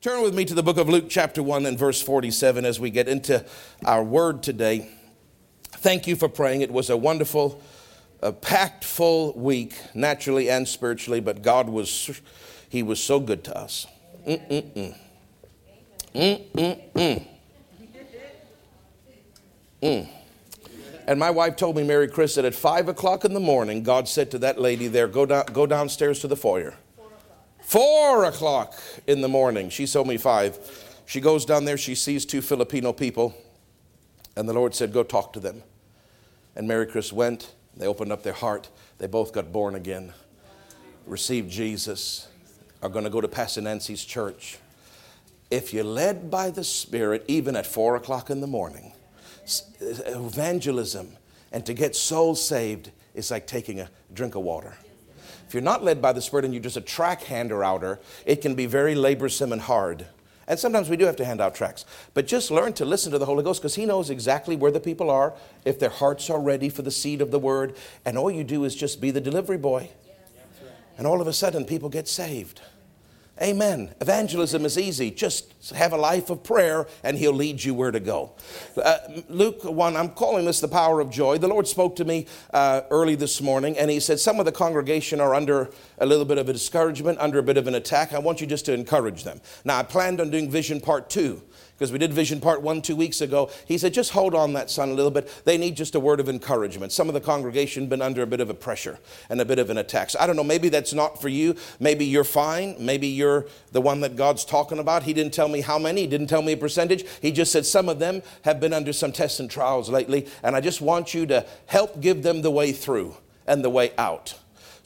Turn with me to the book of Luke, chapter 1, and verse 47 as we get into our word today. Thank you for praying. It was a wonderful, a packed full week, naturally and spiritually, but God was, He was so good to us. Mm-mm-mm. Mm-mm-mm. Mm. And my wife told me, Mary Chris, that at 5 o'clock in the morning, God said to that lady there, go, down, go downstairs to the foyer. Four o'clock in the morning. She told me five. She goes down there, she sees two Filipino people, and the Lord said, Go talk to them. And Mary Chris went. They opened up their heart. They both got born again, received Jesus, are going to go to Pastor Nancy's church. If you're led by the Spirit, even at four o'clock in the morning, evangelism and to get souls saved is like taking a drink of water. If you're not led by the Spirit and you're just a track hander outer, it can be very laborsome and hard. And sometimes we do have to hand out tracks. But just learn to listen to the Holy Ghost because He knows exactly where the people are, if their hearts are ready for the seed of the word. And all you do is just be the delivery boy. And all of a sudden, people get saved. Amen. Evangelism is easy. Just have a life of prayer and He'll lead you where to go. Uh, Luke 1, I'm calling this the power of joy. The Lord spoke to me uh, early this morning and He said, Some of the congregation are under a little bit of a discouragement, under a bit of an attack. I want you just to encourage them. Now, I planned on doing Vision Part 2 because we did vision part one two weeks ago. He said, just hold on that son a little bit. They need just a word of encouragement. Some of the congregation been under a bit of a pressure and a bit of an attack. So I don't know, maybe that's not for you. Maybe you're fine. Maybe you're the one that God's talking about. He didn't tell me how many, he didn't tell me a percentage. He just said some of them have been under some tests and trials lately, and I just want you to help give them the way through and the way out.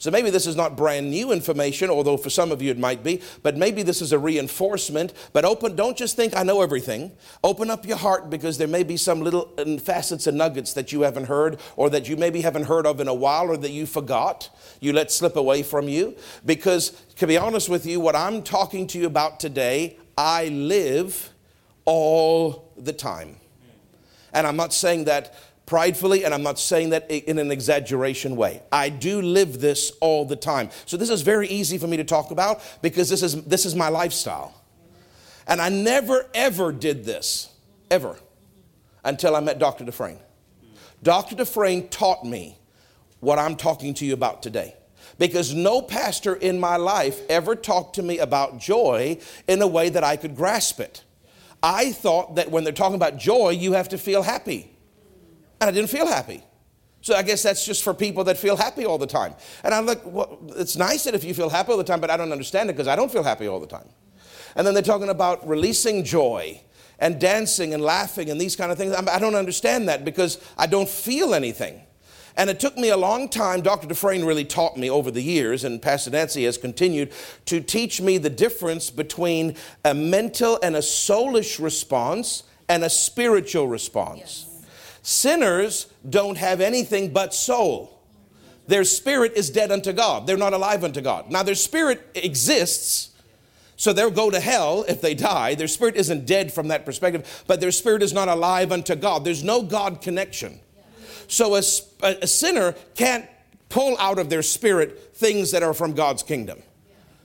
So maybe this is not brand new information, although for some of you it might be, but maybe this is a reinforcement. But open, don't just think I know everything. Open up your heart because there may be some little uh, facets and nuggets that you haven't heard or that you maybe haven't heard of in a while or that you forgot, you let slip away from you. Because to be honest with you, what I'm talking to you about today, I live all the time. And I'm not saying that pridefully, and I'm not saying that in an exaggeration way. I do live this all the time. So this is very easy for me to talk about because this is, this is my lifestyle. And I never, ever did this, ever, until I met Dr. Dufresne. Dr. Dufresne taught me what I'm talking to you about today. Because no pastor in my life ever talked to me about joy in a way that I could grasp it. I thought that when they're talking about joy, you have to feel happy and I didn't feel happy. So I guess that's just for people that feel happy all the time. And I'm like, well, it's nice that if you feel happy all the time, but I don't understand it because I don't feel happy all the time. And then they're talking about releasing joy and dancing and laughing and these kind of things. I don't understand that because I don't feel anything. And it took me a long time. Dr. Dufresne really taught me over the years, and Pastor Nancy has continued to teach me the difference between a mental and a soulish response and a spiritual response. Yes. Sinners don't have anything but soul. Their spirit is dead unto God. They're not alive unto God. Now, their spirit exists, so they'll go to hell if they die. Their spirit isn't dead from that perspective, but their spirit is not alive unto God. There's no God connection. So a, a sinner can't pull out of their spirit things that are from God's kingdom.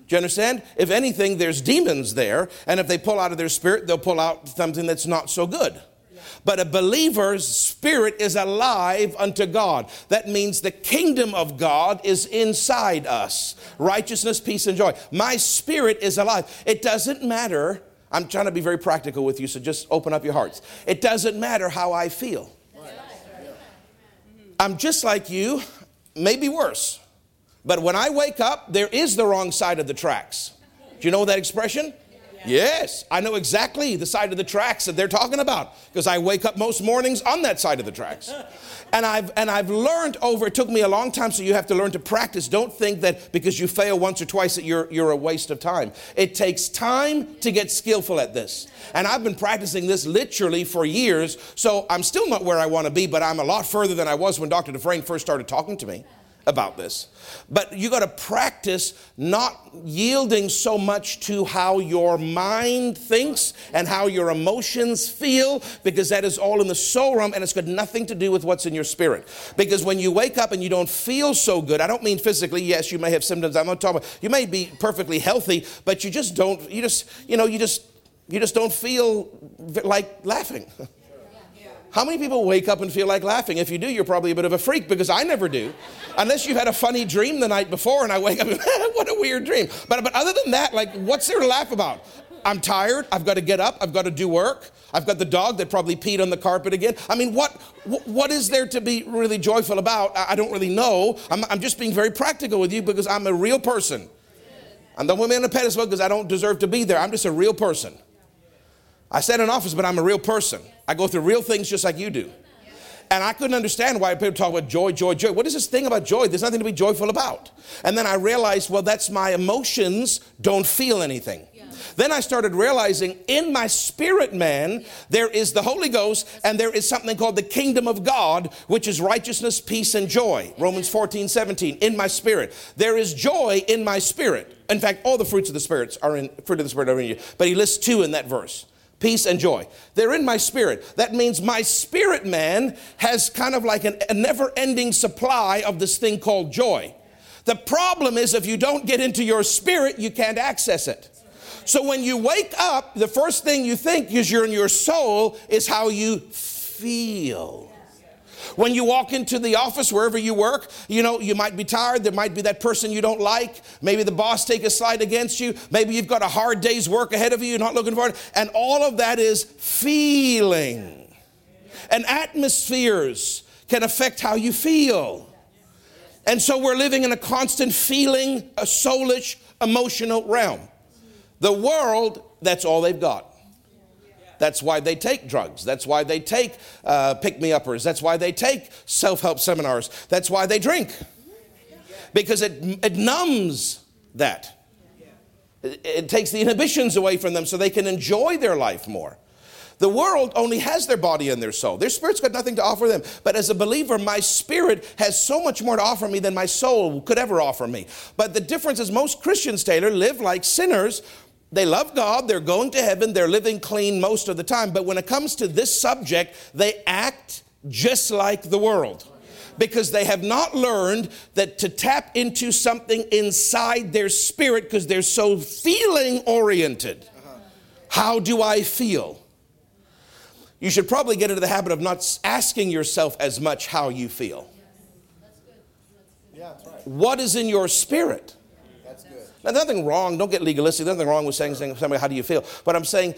Do you understand? If anything, there's demons there, and if they pull out of their spirit, they'll pull out something that's not so good. But a believer's spirit is alive unto God. That means the kingdom of God is inside us righteousness, peace, and joy. My spirit is alive. It doesn't matter. I'm trying to be very practical with you, so just open up your hearts. It doesn't matter how I feel. I'm just like you, maybe worse. But when I wake up, there is the wrong side of the tracks. Do you know that expression? Yes, I know exactly the side of the tracks that they're talking about because I wake up most mornings on that side of the tracks. And I've and I've learned over it took me a long time so you have to learn to practice. Don't think that because you fail once or twice that you're you're a waste of time. It takes time to get skillful at this. And I've been practicing this literally for years, so I'm still not where I want to be, but I'm a lot further than I was when Dr. Dufresne first started talking to me. About this. But you got to practice not yielding so much to how your mind thinks and how your emotions feel, because that is all in the soul realm and it's got nothing to do with what's in your spirit. Because when you wake up and you don't feel so good, I don't mean physically, yes, you may have symptoms. I'm not talking about, you may be perfectly healthy, but you just don't, you just, you know, you just, you just don't feel like laughing. How many people wake up and feel like laughing? If you do, you're probably a bit of a freak because I never do. Unless you've had a funny dream the night before and I wake up and, what a weird dream. But, but other than that, like, what's there to laugh about? I'm tired. I've got to get up. I've got to do work. I've got the dog that probably peed on the carpet again. I mean, what, what is there to be really joyful about? I don't really know. I'm, I'm just being very practical with you because I'm a real person. I'm the woman in a pedestal because I don't deserve to be there. I'm just a real person. I sat in office, but I'm a real person. I go through real things just like you do. And I couldn't understand why people talk about joy, joy, joy. What is this thing about joy? There's nothing to be joyful about. And then I realized, well, that's my emotions don't feel anything. Then I started realizing in my spirit man, there is the Holy Ghost and there is something called the kingdom of God, which is righteousness, peace, and joy. Romans 14, 17. In my spirit. There is joy in my spirit. In fact, all the fruits of the spirits are in fruit of the spirit are in you. But he lists two in that verse peace and joy. They're in my spirit. That means my spirit man has kind of like an, a never ending supply of this thing called joy. The problem is if you don't get into your spirit, you can't access it. So when you wake up, the first thing you think is you're in your soul is how you feel. When you walk into the office, wherever you work, you know, you might be tired. There might be that person you don't like. Maybe the boss take a slide against you. Maybe you've got a hard day's work ahead of you. You're not looking forward. And all of that is feeling. And atmospheres can affect how you feel. And so we're living in a constant feeling, a soulish, emotional realm. The world, that's all they've got. That's why they take drugs. That's why they take uh, pick me uppers. That's why they take self help seminars. That's why they drink. Because it, it numbs that. It, it takes the inhibitions away from them so they can enjoy their life more. The world only has their body and their soul. Their spirit's got nothing to offer them. But as a believer, my spirit has so much more to offer me than my soul could ever offer me. But the difference is most Christians, Taylor, live like sinners they love God, they're going to heaven, they're living clean most of the time. But when it comes to this subject, they act just like the world because they have not learned that to tap into something inside their spirit because they're so feeling oriented. How do I feel? You should probably get into the habit of not asking yourself as much how you feel. What is in your spirit? Now, nothing wrong, don't get legalistic, There's nothing wrong with saying, saying somebody, how do you feel? But I'm saying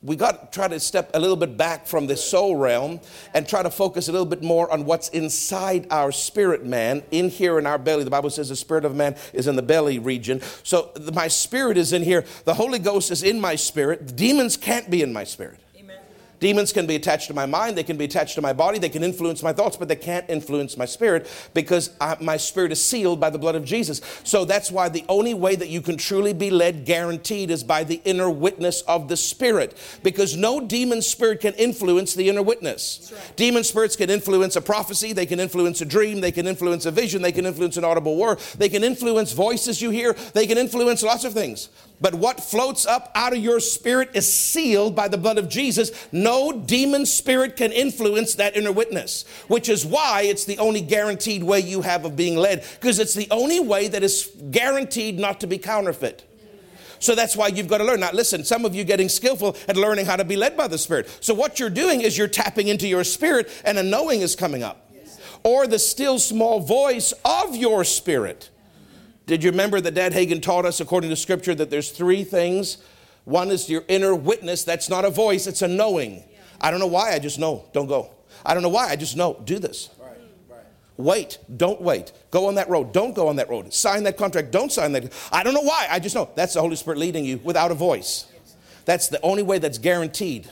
we got to try to step a little bit back from this soul realm and try to focus a little bit more on what's inside our spirit man, in here in our belly. The Bible says the spirit of man is in the belly region. So my spirit is in here. The Holy Ghost is in my spirit. The demons can't be in my spirit. Demons can be attached to my mind, they can be attached to my body, they can influence my thoughts, but they can't influence my spirit because I, my spirit is sealed by the blood of Jesus. So that's why the only way that you can truly be led guaranteed is by the inner witness of the spirit because no demon spirit can influence the inner witness. Right. Demon spirits can influence a prophecy, they can influence a dream, they can influence a vision, they can influence an audible word, they can influence voices you hear, they can influence lots of things. But what floats up out of your spirit is sealed by the blood of Jesus. No demon spirit can influence that inner witness, which is why it's the only guaranteed way you have of being led, because it's the only way that is guaranteed not to be counterfeit. So that's why you've got to learn. Now, listen, some of you getting skillful at learning how to be led by the Spirit. So, what you're doing is you're tapping into your spirit, and a knowing is coming up. Or the still small voice of your spirit did you remember that Dad Hagin taught us, according to Scripture, that there's three things? One is your inner witness. That's not a voice, it's a knowing. I don't know why, I just know. Don't go. I don't know why, I just know. Do this. Wait, don't wait. Go on that road, don't go on that road. Sign that contract, don't sign that. I don't know why, I just know. That's the Holy Spirit leading you without a voice. That's the only way that's guaranteed.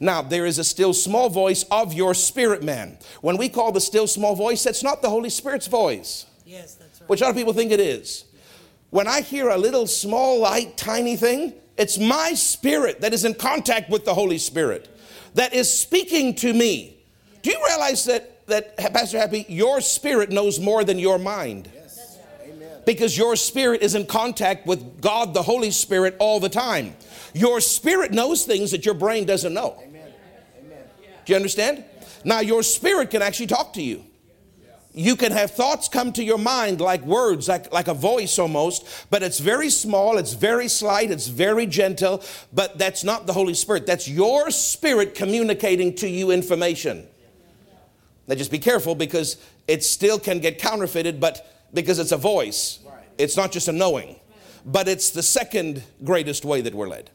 Now, there is a still small voice of your spirit man. When we call the still small voice, that's not the Holy Spirit's voice. Yes, which a lot of people think it is. When I hear a little small, light, tiny thing, it's my spirit that is in contact with the Holy Spirit that is speaking to me. Do you realize that that, Pastor Happy, your spirit knows more than your mind. Because your spirit is in contact with God, the Holy Spirit, all the time. Your spirit knows things that your brain doesn't know. Amen. Amen. Do you understand? Now, your spirit can actually talk to you. You can have thoughts come to your mind like words, like, like a voice almost, but it's very small, it's very slight, it's very gentle, but that's not the Holy Spirit. That's your spirit communicating to you information. Now, just be careful because it still can get counterfeited, but because it's a voice, it's not just a knowing, but it's the second greatest way that we're led.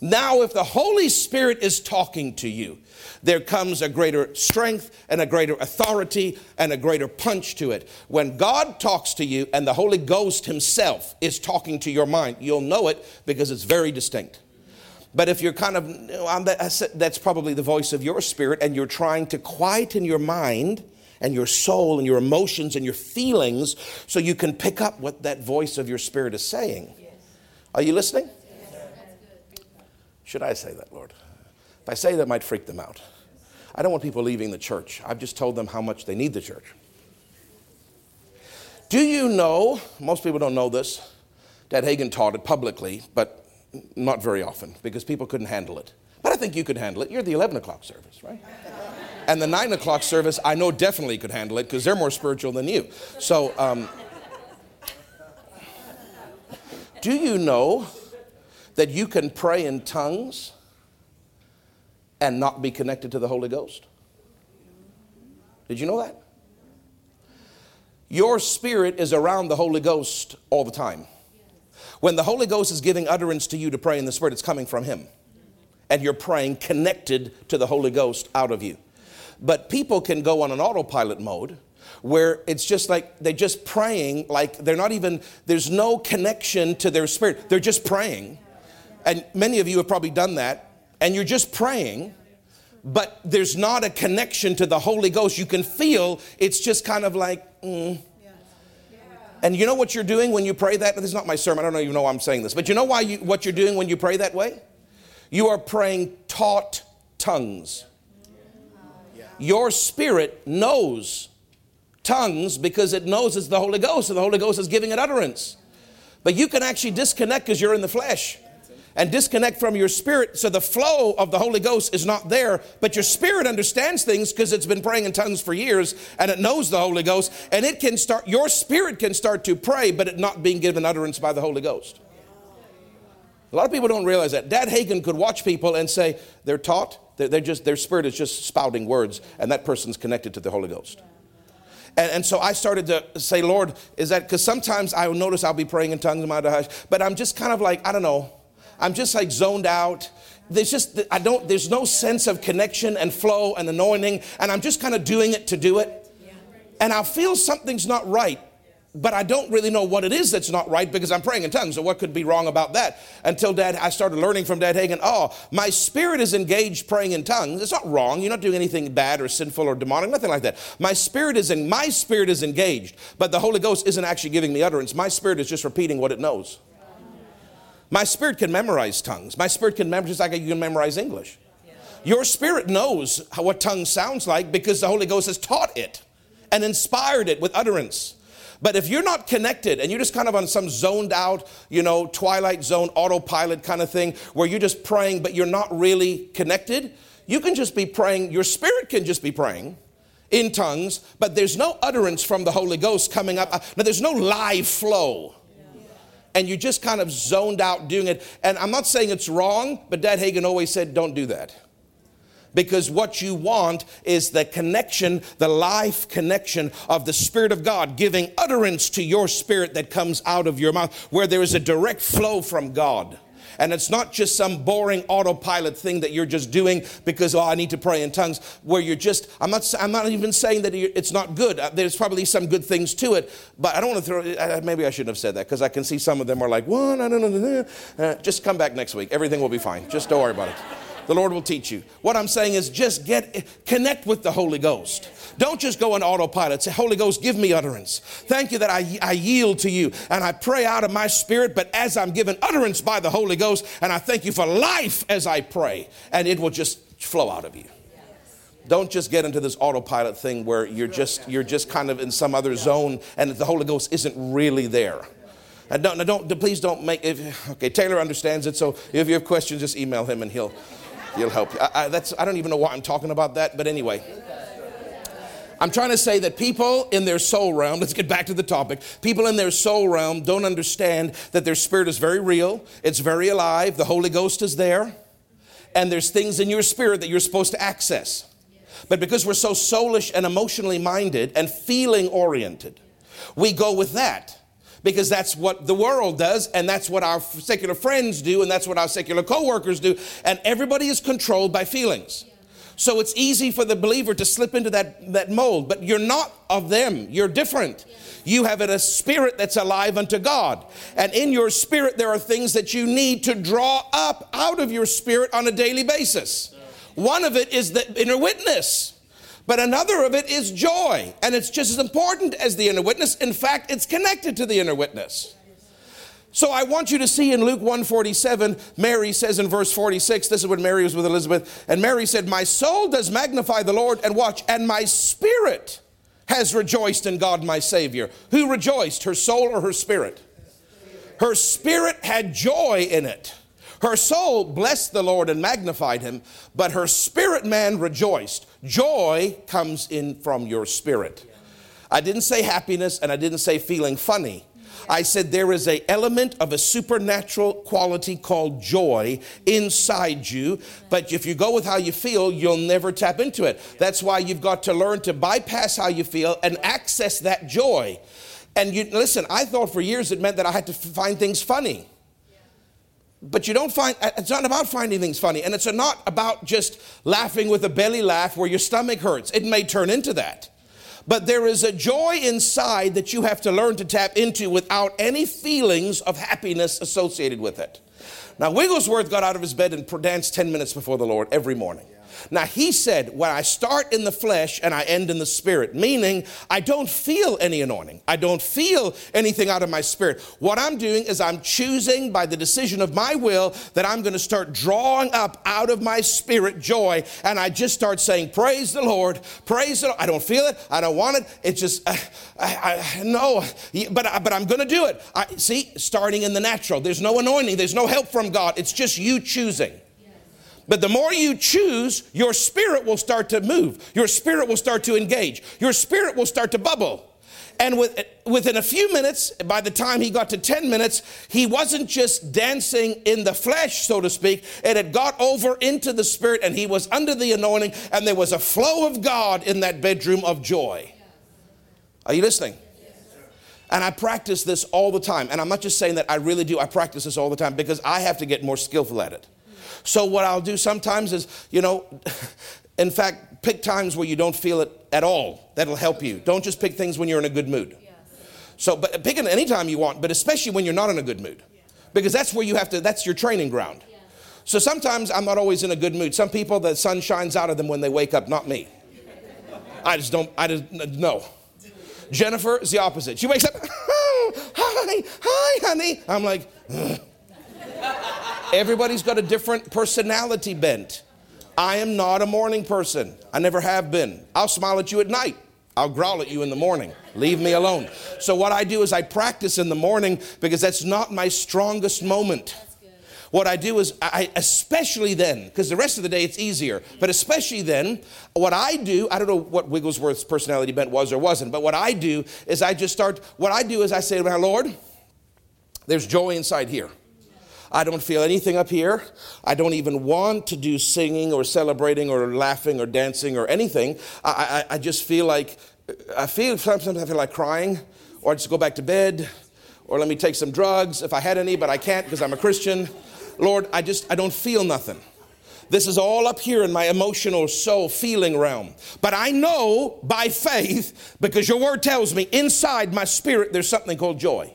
Now, if the Holy Spirit is talking to you, there comes a greater strength and a greater authority and a greater punch to it. When God talks to you and the Holy Ghost Himself is talking to your mind, you'll know it because it's very distinct. But if you're kind of, that's probably the voice of your spirit, and you're trying to quieten your mind and your soul and your emotions and your feelings so you can pick up what that voice of your spirit is saying. Are you listening? Should I say that, Lord? If I say that, might freak them out. I don't want people leaving the church. I've just told them how much they need the church. Do you know, most people don't know this, Dad Hagin taught it publicly, but not very often because people couldn't handle it. But I think you could handle it. You're the 11 o'clock service, right? And the 9 o'clock service, I know definitely could handle it because they're more spiritual than you. So, um, do you know that you can pray in tongues and not be connected to the Holy Ghost? Did you know that? Your spirit is around the Holy Ghost all the time. When the Holy Ghost is giving utterance to you to pray in the Spirit, it's coming from Him. And you're praying connected to the Holy Ghost out of you. But people can go on an autopilot mode where it's just like they're just praying, like they're not even, there's no connection to their spirit. They're just praying. And many of you have probably done that. And you're just praying, but there's not a connection to the Holy Ghost. You can feel it's just kind of like, mm. And you know what you're doing when you pray that? This is not my sermon. I don't even know why I'm saying this. But you know why you, what you're doing when you pray that way? You are praying taught tongues. Your spirit knows tongues because it knows it's the Holy Ghost, and the Holy Ghost is giving it utterance. But you can actually disconnect because you're in the flesh and disconnect from your spirit so the flow of the Holy Ghost is not there, but your spirit understands things because it's been praying in tongues for years and it knows the Holy Ghost and it can start, your spirit can start to pray, but it not being given utterance by the Holy Ghost. A lot of people don't realize that. Dad Hagin could watch people and say they're taught, they're, just, their spirit is just spouting words, and that person's connected to the Holy Ghost. And, and, so I started to say, Lord, is that because sometimes I will notice I'll be praying in tongues in my hush, but I'm just kind of like, I don't know, I'm just like zoned out. There's just, I don't, there's no sense of connection and flow and anointing, and I'm just kind of doing it to do it. And I feel something's not right, but I don't really know what it is that's not right because I'm praying in tongues. So what could be wrong about that? Until Dad, I started learning from Dad Hagin. Oh, my spirit is engaged praying in tongues. It's not wrong. You're not doing anything bad or sinful or demonic, nothing like that. My spirit is in, my spirit is engaged, but the Holy Ghost isn't actually giving me utterance. My spirit is just repeating what it knows. My spirit can memorize tongues. My spirit can memorize like you can memorize English. Your spirit knows how, what tongue sounds like because the Holy Ghost has taught it and inspired it with utterance. But if you're not connected and you're just kind of on some zoned out, you know, twilight zone autopilot kind of thing where you're just praying but you're not really connected, you can just be praying, your spirit can just be praying in tongues, but there's no utterance from the Holy Ghost coming up. Now, there's no live flow and you just kind of zoned out doing it. And I'm not saying it's wrong, but Dad Hagin always said, don't do that. Because what you want is the connection, the life connection of the Spirit of God giving utterance to your spirit that comes out of your mouth, where there is a direct flow from God. And it's not just some boring autopilot thing that you're just doing because, oh, I need to pray in tongues, where you're just, I'm not, I'm not even saying that it's not good. Uh, there's probably some good things to it, but I don't want to throw, uh, maybe I shouldn't have said that because I can see some of them are like, what? No, no, no, no. Uh, just come back next week. Everything will be fine. Just don't worry about it. The Lord will teach you. What I'm saying is just get connect with the Holy Ghost. Don't just go on autopilot. Say, Holy Ghost, give me utterance. Thank you that I, I yield to you and I pray out of my spirit, but as I'm given utterance by the Holy Ghost, and I thank you for life as I pray, and it will just flow out of you. Don't just get into this autopilot thing where you're just you're just kind of in some other zone and the Holy Ghost isn't really there. And don't, don't please don't make. If, okay, Taylor understands it, so if you have questions, just email him and he'll he'll help. I, I, that's I don't even know why I'm talking about that, but anyway. I'm trying to say that people in their soul realm, let's get back to the topic. People in their soul realm don't understand that their spirit is very real, it's very alive, the Holy Ghost is there, and there's things in your spirit that you're supposed to access. But because we're so soulish and emotionally minded and feeling oriented, we go with that because that's what the world does and that's what our secular friends do and that's what our secular coworkers do and everybody is controlled by feelings. So it's easy for the believer to slip into that, that mold, but you're not of them. You're different. You have a spirit that's alive unto God. And in your spirit, there are things that you need to draw up out of your spirit on a daily basis. One of it is the inner witness. But another of it is joy. And it's just as important as the inner witness. In fact, it's connected to the inner witness. So I want you to see in Luke 147, Mary says in verse 46, this is when Mary was with Elizabeth, and Mary said, My soul does magnify the Lord, and watch, and my spirit has rejoiced in God my Savior. Who rejoiced, her soul or her spirit? Her spirit had joy in it. Her soul blessed the Lord and magnified him, but her spirit man rejoiced. Joy comes in from your spirit. I didn't say happiness and I didn't say feeling funny. I said there is a element of a supernatural quality called joy inside you, but if you go with how you feel, you'll never tap into it. That's why you've got to learn to bypass how you feel and access that joy. And you listen, I thought for years it meant that I had to find things funny. But you don't find, it's not about finding things funny. And it's not about just laughing with a belly laugh where your stomach hurts. It may turn into that. But there is a joy inside that you have to learn to tap into without any feelings of happiness associated with it. Now, Wigglesworth got out of his bed and danced 10 minutes before the Lord every morning. Now, he said, when I start in the flesh and I end in the spirit, meaning I don't feel any anointing. I don't feel anything out of my spirit. What I'm doing is I'm choosing by the decision of my will that I'm going to start drawing up out of my spirit joy. And I just start saying, Praise the Lord, praise the Lord. I don't feel it. I don't want it. It's just, uh, I, I, no, but, but I'm going to do it. I, see, starting in the natural, there's no anointing, there's no help from God. It's just you choosing. But the more you choose, your spirit will start to move. Your spirit will start to engage. Your spirit will start to bubble. And with, within a few minutes, by the time he got to 10 minutes, he wasn't just dancing in the flesh, so to speak. It had got over into the spirit and he was under the anointing, and there was a flow of God in that bedroom of joy. Are you listening? And I practice this all the time. And I'm not just saying that I really do, I practice this all the time because I have to get more skillful at it. So, what I'll do sometimes is, you know, in fact, pick times where you don't feel it at all. That'll help you. Don't just pick things when you're in a good mood. So, but pick it anytime you want, but especially when you're not in a good mood. Because that's where you have to, that's your training ground. So sometimes I'm not always in a good mood. Some people, the sun shines out of them when they wake up, not me. I just don't, I just, no. Jennifer is the opposite. She wakes up, oh, hi, hi, honey. I'm like, Ugh. Everybody's got a different personality bent. I am not a morning person. I never have been. I'll smile at you at night. I'll growl at you in the morning. Leave me alone. So, what I do is I practice in the morning because that's not my strongest moment. What I do is, I, especially then, because the rest of the day it's easier, but especially then, what I do, I don't know what Wigglesworth's personality bent was or wasn't, but what I do is I just start, what I do is I say, to My Lord, there's joy inside here. I don't feel anything up here. I don't even want to do singing or celebrating or laughing or dancing or anything. I, I, I just feel like, I feel sometimes I feel like crying or I just go back to bed or let me take some drugs if I had any, but I can't because I'm a Christian. Lord, I just, I don't feel nothing. This is all up here in my emotional soul feeling realm. But I know by faith, because your word tells me inside my spirit there's something called joy.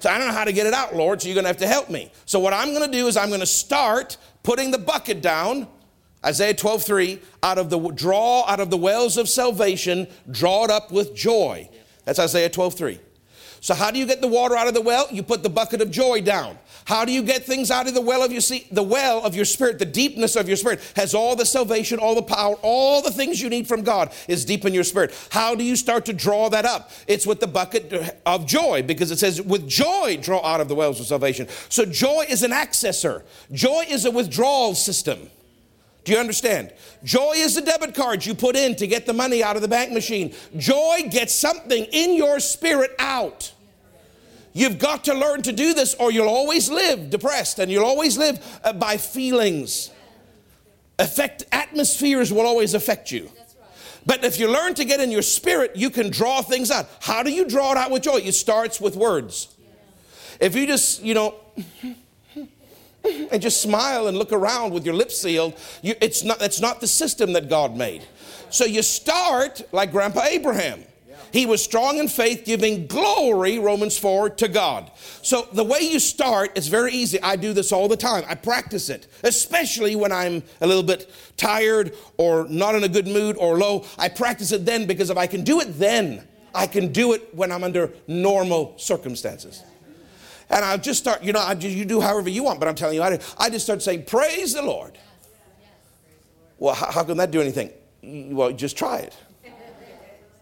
So I don't know how to get it out, Lord, so you're going to have to help me. So what I'm going to do is I'm going to start putting the bucket down. Isaiah 12, 3, out of the draw out of the wells of salvation, draw it up with joy. That's Isaiah 12, 3. So, how do you get the water out of the well? You put the bucket of joy down. How do you get things out of the well of your see the well of your spirit, the deepness of your spirit has all the salvation, all the power, all the things you need from God is deep in your spirit. How do you start to draw that up? It's with the bucket of joy because it says with joy draw out of the wells of salvation. So joy is an accessor. Joy is a withdrawal system. Do you understand? Joy is the debit card you put in to get the money out of the bank machine. Joy gets something in your spirit out. You've got to learn to do this, or you'll always live depressed and you'll always live uh, by feelings. Affect atmospheres will always affect you. But if you learn to get in your spirit, you can draw things out. How do you draw it out with joy? It starts with words. If you just, you know, and just smile and look around with your lips sealed, you, it's not, that's not the system that God made. So you start like Grandpa Abraham. He was strong in faith, giving glory, Romans 4, to God. So the way you start is very easy. I do this all the time. I practice it, especially when I'm a little bit tired or not in a good mood or low. I practice it then because if I can do it then, I can do it when I'm under normal circumstances. And I'll just start, you know, I, you do however you want, but I'm telling you, I, I just start saying, Praise the Lord. Well, how, how can that do anything? Well, just try it.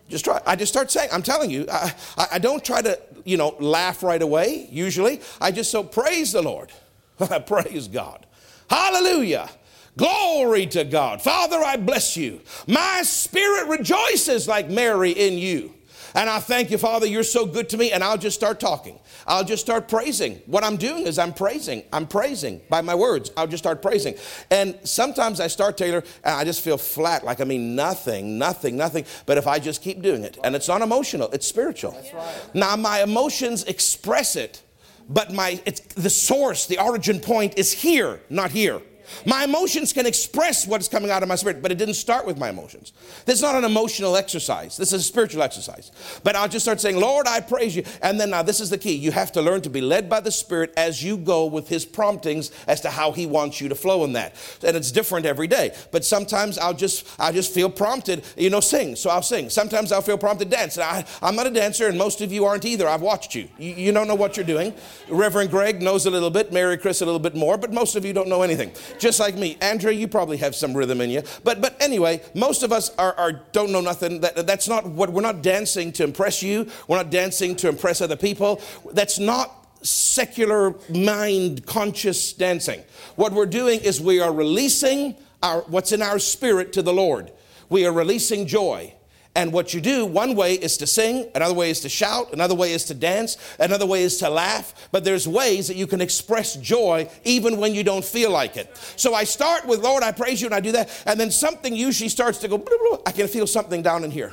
Just try. I just start saying, I'm telling you, I, I don't try to, you know, laugh right away, usually. I just so praise the Lord. praise God. Hallelujah. Glory to God. Father, I bless you. My spirit rejoices like Mary in you. And I thank you, Father, you're so good to me. And I'll just start talking. I'll just start praising. What I'm doing is I'm praising. I'm praising by my words. I'll just start praising. And sometimes I start, Taylor, and I just feel flat, like I mean nothing, nothing, nothing. But if I just keep doing it, and it's not emotional, it's spiritual. Right. Now, my emotions express it, but my it's the source, the origin point is here, not here. My emotions can express what's coming out of my spirit, but it didn't start with my emotions. This is not an emotional exercise. This is a spiritual exercise. But I'll just start saying, Lord, I praise you. And then now this is the key. You have to learn to be led by the Spirit as you go with his promptings as to how he wants you to flow in that. And it's different every day. But sometimes I'll just I just feel prompted, you know, sing. So I'll sing. Sometimes I'll feel prompted to dance. And I, I'm not a dancer, and most of you aren't either. I've watched you. you. You don't know what you're doing. Reverend Greg knows a little bit, Mary Chris a little bit more, but most of you don't know anything just like me. Andrea, you probably have some rhythm in you. But but anyway, most of us are, are don't know nothing. That, that's not what we're not dancing to impress you. We're not dancing to impress other people. That's not secular mind conscious dancing. What we're doing is we are releasing our what's in our spirit to the Lord. We are releasing joy. And what you do, one way is to sing, another way is to shout, another way is to dance, another way is to laugh. But there's ways that you can express joy even when you don't feel like it. So I start with, Lord, I praise you, and I do that. And then something usually starts to go, blah, blah, I can feel something down in here.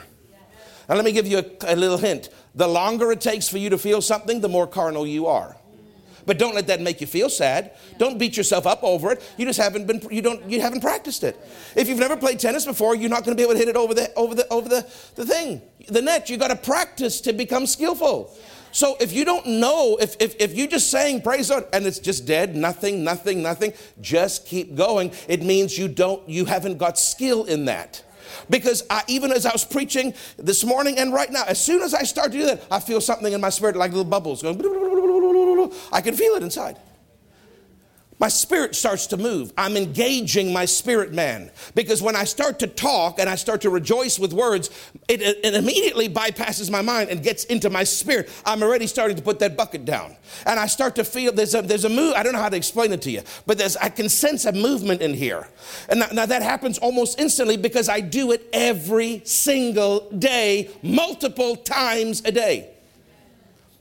Now, let me give you a, a little hint. The longer it takes for you to feel something, the more carnal you are. But don't let that make you feel sad. Don't beat yourself up over it. You just haven't been you don't you haven't practiced it. If you've never played tennis before, you're not going to be able to hit it over the over the over the, the thing, the net. You've got to practice to become skillful. So if you don't know, if, if, if you just saying praise God and it's just dead, nothing, nothing, nothing, just keep going. It means you don't, you haven't got skill in that. Because I, even as I was preaching this morning and right now, as soon as I start to do that, I feel something in my spirit like little bubbles going. I can feel it inside. My spirit starts to move. I'm engaging my spirit man. Because when I start to talk and I start to rejoice with words, it, it, immediately bypasses my mind and gets into my spirit. I'm already starting to put that bucket down. And I start to feel there's a, there's a move. I don't know how to explain it to you, but there's, I can sense a movement in here. And now, now that happens almost instantly because I do it every single day, multiple times a day.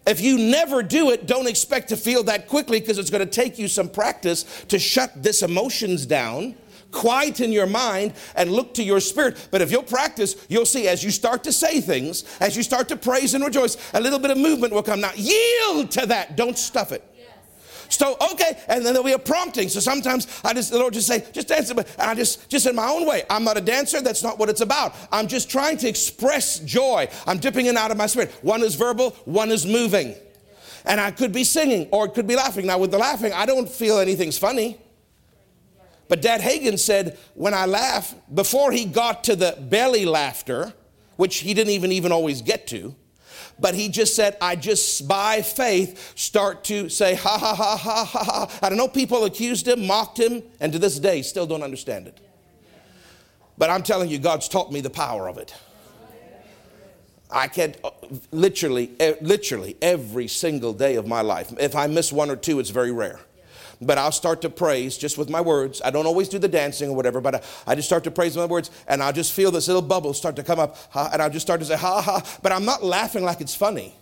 If you never do it, don't expect to feel that quickly because it's going to take you some practice to shut this emotions down, quieten your mind, and look to your spirit. But if you'll practice, you'll see as you start to say things, as you start to praise and rejoice, a little bit of movement will come. Now, yield to that. Don't stuff it. So okay, and then there'll be a prompting. So sometimes I just the Lord just say, just dance, and I just just in my own way. I'm not a dancer. That's not what it's about. I'm just trying to express joy. I'm dipping in out of my spirit. One is verbal, one is moving, and I could be singing or it could be laughing. Now with the laughing, I don't feel anything's funny. But Dad Hagin said when I laugh, before he got to the belly laughter, which he didn't even even always get to, but he just said, I just by faith start to say, ha ha ha ha ha ha. I don't know, people accused him, mocked him, and to this day still don't understand it. But I'm telling you, God's taught me the power of it. I can uh, literally, literally every single day of my life. If I miss one or two, it's very rare. But I'll start to praise just with my words. I don't always do the dancing or whatever, but I, I just start to praise with my words, and I'll just feel this little bubble start to come up, and I'll just start to say, ha ha. But I'm not laughing like it's funny.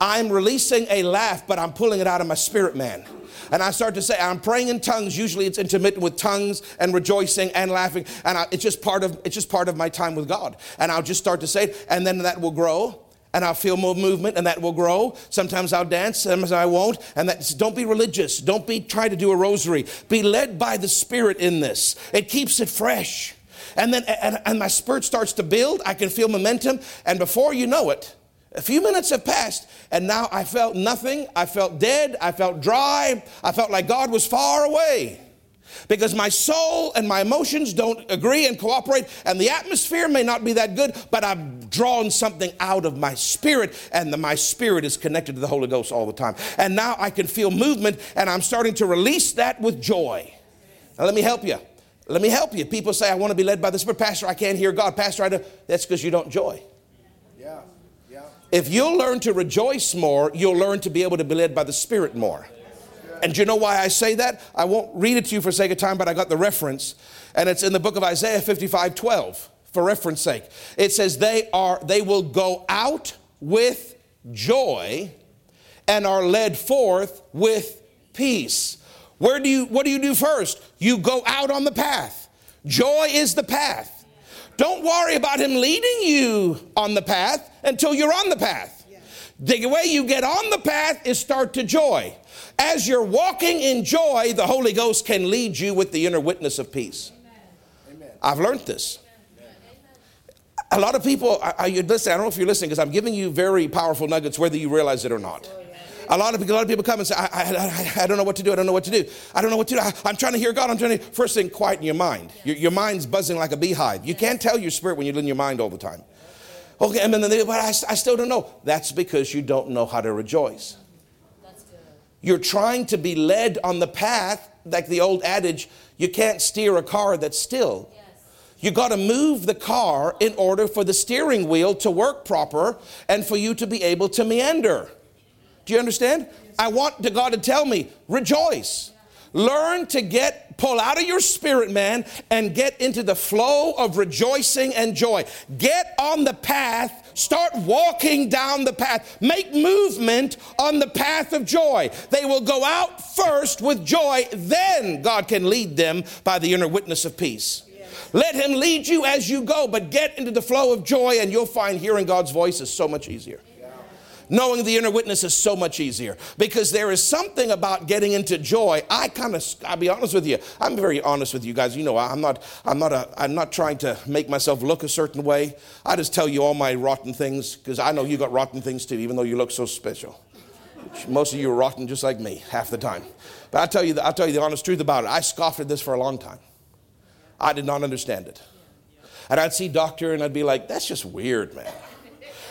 I'm releasing a laugh, but I'm pulling it out of my spirit, man and I start to say, I'm praying in tongues. Usually it's intermittent with tongues and rejoicing and laughing. And I, it's just part of it's just part of my time with God. And I'll just start to say it, and then that will grow. And I'll feel more movement, and that will grow. Sometimes I'll dance, sometimes I won't. And that don't be religious. Don't be try to do a rosary. Be led by the Spirit in this. It keeps it fresh. And then and, and my spirit starts to build. I can feel momentum, and before you know it, a few minutes have passed, and now I felt nothing. I felt dead. I felt dry. I felt like God was far away because my soul and my emotions don't agree and cooperate, and the atmosphere may not be that good, but I've drawn something out of my spirit, and the, my spirit is connected to the Holy Ghost all the time. And now I can feel movement, and I'm starting to release that with joy. Now, let me help you. Let me help you. People say, I want to be led by the Spirit. Pastor, I can't hear God. Pastor, I do. That's because you don't joy. Yeah. yeah. If you'll learn to rejoice more, you'll learn to be able to be led by the Spirit more. And do you know why I say that? I won't read it to you for sake of time, but I got the reference. And it's in the book of Isaiah 55 12, for reference sake. It says, They are they will go out with joy and are led forth with peace. Where do you what do you do first? You go out on the path. Joy is the path. Don't worry about him leading you on the path until you're on the path. The way you get on the path is start to joy. As you're walking in joy, the Holy Ghost can lead you with the inner witness of peace. Amen. I've learned this. A lot of people, I, I, listen, I don't know if you're listening because I'm giving you very powerful nuggets, whether you realize it or not. A lot of, a lot of people come and say, I, I, I, I, don't know what to do. I don't know what to do. I don't know what to do. I, am trying to hear God. I'm trying to, first thing, quieten your mind. Your, your mind's buzzing like a beehive. You can't tell your spirit when you're in your mind all the time. Okay, and then they, but I, I still don't know. That's because you don't know how to rejoice. You're trying to be led on the path, like the old adage, you can't steer a car that's still. You got to move the car in order for the steering wheel to work proper and for you to be able to meander. Do you understand? I want to God to tell me, rejoice. Learn to get, pull out of your spirit, man, and get into the flow of rejoicing and joy. Get on the path, start walking down the path, make movement on the path of joy. They will go out first with joy, then God can lead them by the inner witness of peace. Let Him lead you as you go, but get into the flow of joy, and you'll find hearing God's voice is so much easier. Knowing the inner witness is so much easier because there is something about getting into joy. I kind of, I'll be honest with you. I'm very honest with you guys. You know, I'm not, I'm not, a, I'm not trying to make myself look a certain way. I just tell you all my rotten things because I know you got rotten things too, even though you look so special. Most of you are rotten just like me half the time. But I'll tell you, the, I'll tell you the honest truth about it. I scoffed at this for a long time. I did not understand it. And I'd see doctor and I'd be like, that's just weird, man.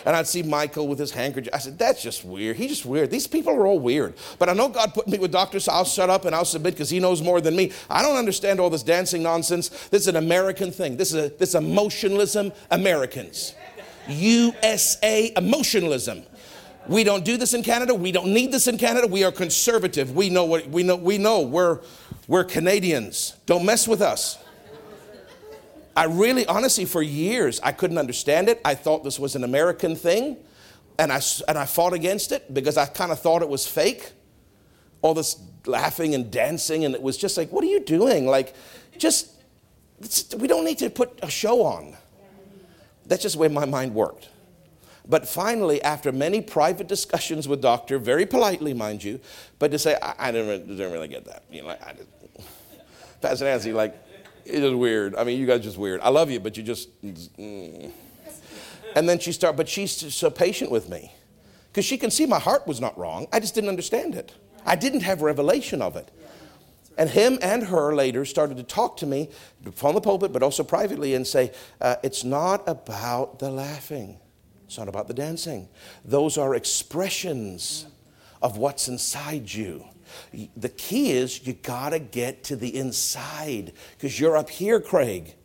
And I'd see Michael with his handkerchief. I said, that's just weird. He's just weird. These people are all weird. But I know God put me with doctors, so I'll shut up and I'll submit because he knows more than me. I don't understand all this dancing nonsense. This is an American thing. This is, a, this is emotionalism, Americans. USA emotionalism. We don't do this in Canada. We don't need this in Canada. We are conservative. We know what we know. We know we're we're Canadians. Don't mess with us. I really, honestly, for years, I couldn't understand it. I thought this was an American thing, and I, and I fought against it because I kind of thought it was fake. All this laughing and dancing, and it was just like, what are you doing? Like, just, we don't need to put a show on. That's just the way my mind worked. But finally, after many private discussions with doctor, very politely, mind you, but to say, I, I didn't, didn't really get that. You know, I, Pastor Nancy, like, it is weird. I mean, you guys just weird. I love you, but you just. Mm. And then she started, but she's so patient with me because she can see my heart was not wrong. I just didn't understand it. I didn't have revelation of it. And him and her later started to talk to me from the pulpit, but also privately, and say, uh, It's not about the laughing. It's not about the dancing. Those are expressions of what's inside you. The key is you got to get to the inside because you're up here, Craig.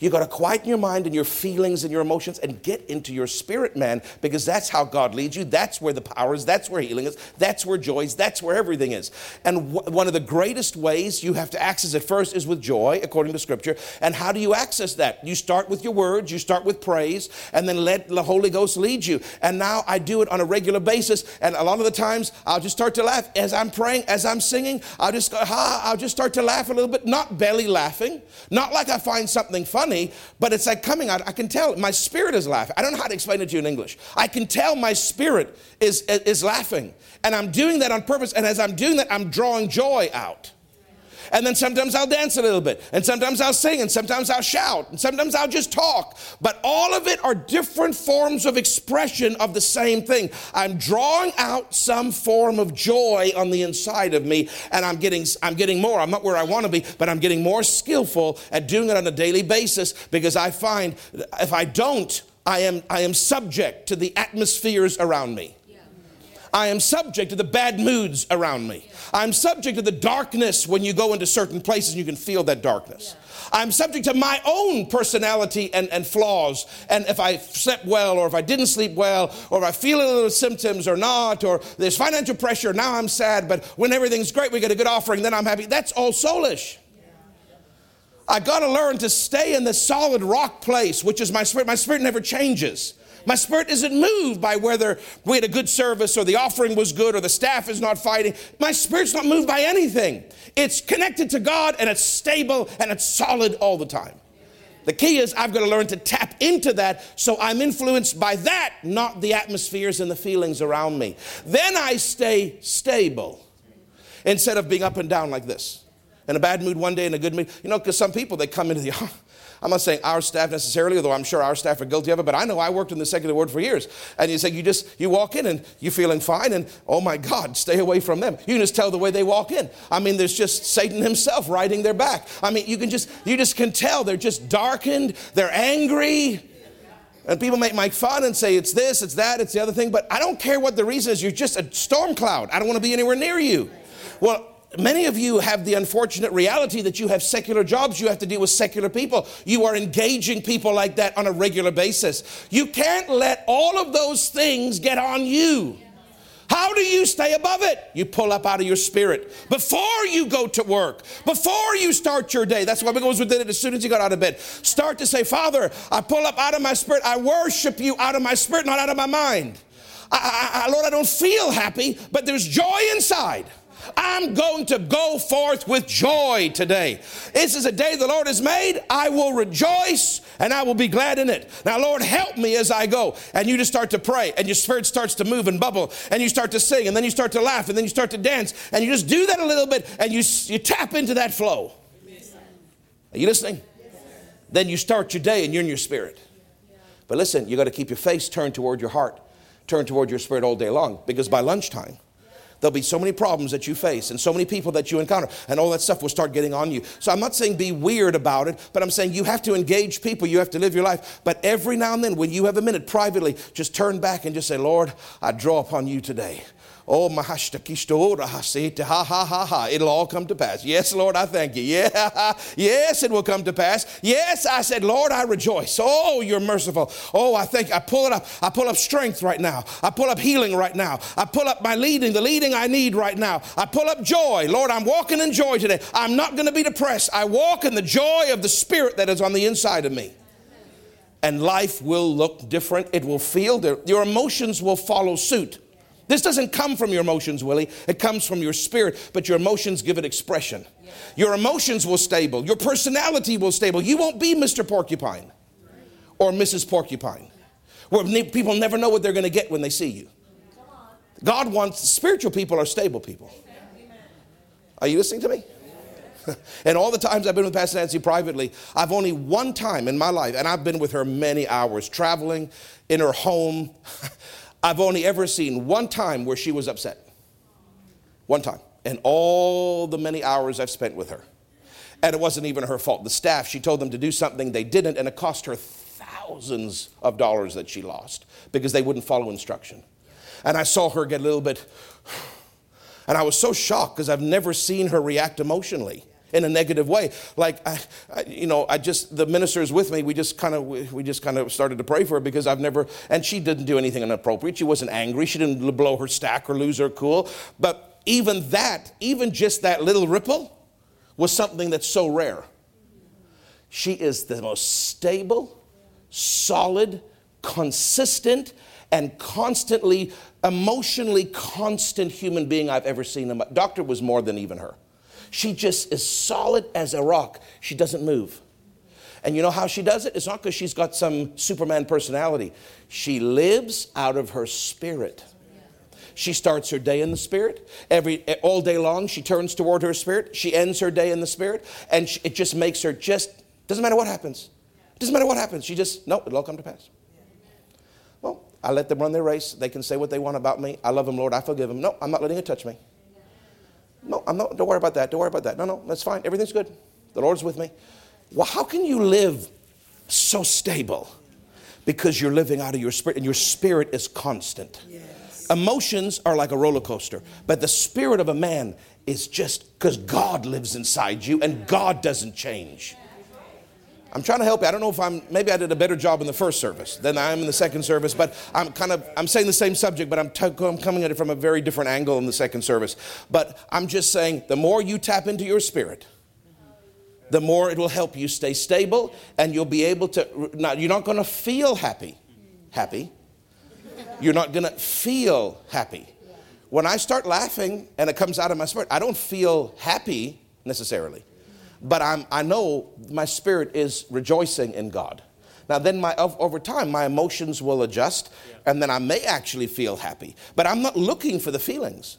You got to quieten your mind and your feelings and your emotions and get into your spirit, man, because that's how God leads you. That's where the power is. That's where healing is. That's where joy is. That's where everything is. And w- one of the greatest ways you have to access it first is with joy, according to Scripture. And how do you access that? You start with your words, you start with praise, and then let the Holy Ghost lead you. And now I do it on a regular basis. And a lot of the times I'll just start to laugh as I'm praying, as I'm singing. I'll just go, ha, I'll just start to laugh a little bit, not belly laughing, not like I find something funny funny, but it's like coming out. I can tell my spirit is laughing. I don't know how to explain it to you in English. I can tell my spirit is, is laughing. And I'm doing that on purpose. And as I'm doing that, I'm drawing joy out. And then sometimes I'll dance a little bit. And sometimes I'll sing. And sometimes I'll shout. And sometimes I'll just talk. But all of it are different forms of expression of the same thing. I'm drawing out some form of joy on the inside of me. And I'm getting, I'm getting more. I'm not where I want to be, but I'm getting more skillful at doing it on a daily basis because I find if I don't, I am, I am subject to the atmospheres around me. I am subject to the bad moods around me. I'm subject to the darkness when you go into certain places and you can feel that darkness. I'm subject to my own personality and, and flaws. And if I slept well, or if I didn't sleep well, or if I feel a little symptoms or not, or there's financial pressure, now I'm sad, but when everything's great, we get a good offering, then I'm happy. That's all soulish. I got to learn to stay in the solid rock place, which is my spirit. My spirit never changes. My spirit isn't moved by whether we had a good service or the offering was good or the staff is not fighting. My spirit's not moved by anything. It's connected to God and it's stable and it's solid all the time. The key is I've got to learn to tap into that so I'm influenced by that, not the atmospheres and the feelings around me. Then I stay stable instead of being up and down like this. In a bad mood one day, in a good mood. You know, because some people, they come into the, I'm not saying our staff necessarily, although I'm sure our staff are guilty of it, but I know I worked in the secular world for years. And you say, you just, you walk in and you're feeling fine, and oh my God, stay away from them. You can just tell the way they walk in. I mean, there's just Satan himself riding their back. I mean, you can just, you just can tell they're just darkened, they're angry. And people make, make fun and say it's this, it's that, it's the other thing, but I don't care what the reason is. You're just a storm cloud. I don't want to be anywhere near you. Well, many of you have the unfortunate reality that you have secular jobs, you have to deal with secular people. You are engaging people like that on a regular basis. You can't let all of those things get on you. How do you stay above it? You pull up out of your spirit before you go to work, before you start your day. That's why we always did it as soon as you got out of bed. Start to say, Father, I pull up out of my spirit. I worship you out of my spirit, not out of my mind. I, I, Lord, I don't feel happy, but there's joy inside. I'm going to go forth with joy today. This is a day the Lord has made. I will rejoice and I will be glad in it. Now, Lord, help me as I go. And you just start to pray, and your spirit starts to move and bubble, and you start to sing, and then you start to laugh, and then you start to dance, and you just do that a little bit, and you, you tap into that flow. Are you listening? Then you start your day and you're in your spirit. But listen, you got to keep your face turned toward your heart, turned toward your spirit all day long, because by lunchtime, There'll be so many problems that you face and so many people that you encounter, and all that stuff will start getting on you. So I'm not saying be weird about it, but I'm saying you have to engage people, you have to live your life. But every now and then, when you have a minute privately, just turn back and just say, Lord, I draw upon you today. Oh, oh ha ha ha ha. It'll all come to pass. Yes, Lord, I thank you. Yeah, yes, it will come to pass. Yes, I said, Lord, I rejoice. Oh, you're merciful. Oh, I thank. I pull it up. I pull up strength right now. I pull up healing right now. I pull up my leading, the leading I need right now. I pull up joy. Lord, I'm walking in joy today. I'm not going to be depressed. I walk in the joy of the Spirit that is on the inside of me. And life will look different. It will feel, there. your emotions will follow suit. This doesn't come from your emotions, Willie. It comes from your spirit, but your emotions give it expression. Your emotions will stable. Your personality will stable. You won't be Mr. Porcupine or Mrs. Porcupine, where people never know what they're going to get when they see you. God wants spiritual people are stable people. Are you listening to me? and all the times I've been with Pastor Nancy privately, I've only one time in my life, and I've been with her many hours, traveling in her home. I've only ever seen one time where she was upset. One time. And all the many hours I've spent with her. And it wasn't even her fault. The staff, she told them to do something they didn't, and it cost her thousands thousands of dollars that she lost because they wouldn't follow instruction. And I saw her get a little bit, and I was so shocked because I've never seen her react emotionally in a negative way. Like, I, I, you know, I just, the minister is with me, we just kind of, we, just kind of started to pray for her because I've never, and she didn't do anything inappropriate. She wasn't angry. She didn't blow her stack or lose her cool. But even that, even just that little ripple was something that's so rare. She is the most stable, solid, consistent, and constantly, emotionally constant human being I've ever seen. A doctor was more than even her. She just is solid as a rock. She doesn't move. And you know how she does it? It's not because she's got some Superman personality. She lives out of her spirit. She starts her day in the spirit. Every all day long, she turns toward her spirit. She ends her day in the spirit, and she, it just makes her just doesn't matter what happens. Doesn't matter what happens. She just no, it'll all come to pass. Well, I let them run their race. They can say what they want about me. I love them, Lord. I forgive them. No, I'm not letting it touch me. No, I'm not. Don't worry about that. Don't worry about that. No, no, that's fine. Everything's good. The Lord's with me. Well, how can you live so stable? Because you're living out of your spirit, and your spirit is constant. Yes. Emotions are like a roller coaster, but the spirit of a man is just because God lives inside you and God doesn't change. I'm trying to help you. I don't know if I'm, maybe I did a better job in the first service than I am in the second service, but I'm kind of, I'm saying the same subject, but I'm, t- I'm coming at it from a very different angle in the second service. But I'm just saying the more you tap into your spirit, the more it will help you stay stable and you'll be able to, now you're not going to feel happy, happy. You're not going to feel happy. When I start laughing and it comes out of my spirit, I don't feel happy necessarily but I'm, I know my spirit is rejoicing in God. Now, then, my, over time, my emotions will adjust, and then I may actually feel happy. But I'm not looking for the feelings.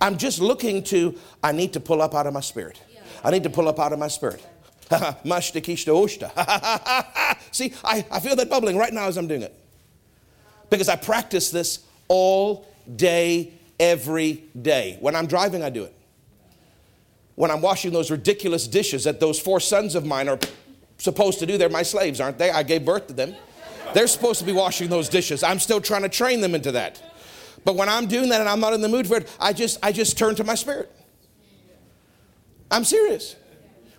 I'm just looking to, I need to pull up out of my spirit. I need to pull up out of my spirit. See, I, I feel that bubbling right now as I'm doing it. Because I practice this all day, every day. When I'm driving, I do it when I'm washing those ridiculous dishes that those four sons of mine are supposed to do. They're my slaves, aren't they? I gave birth to them. They're supposed to be washing those dishes. I'm still trying to train them into that. But when I'm doing that and I'm not in the mood for it, I just I just turn to my spirit. I'm serious.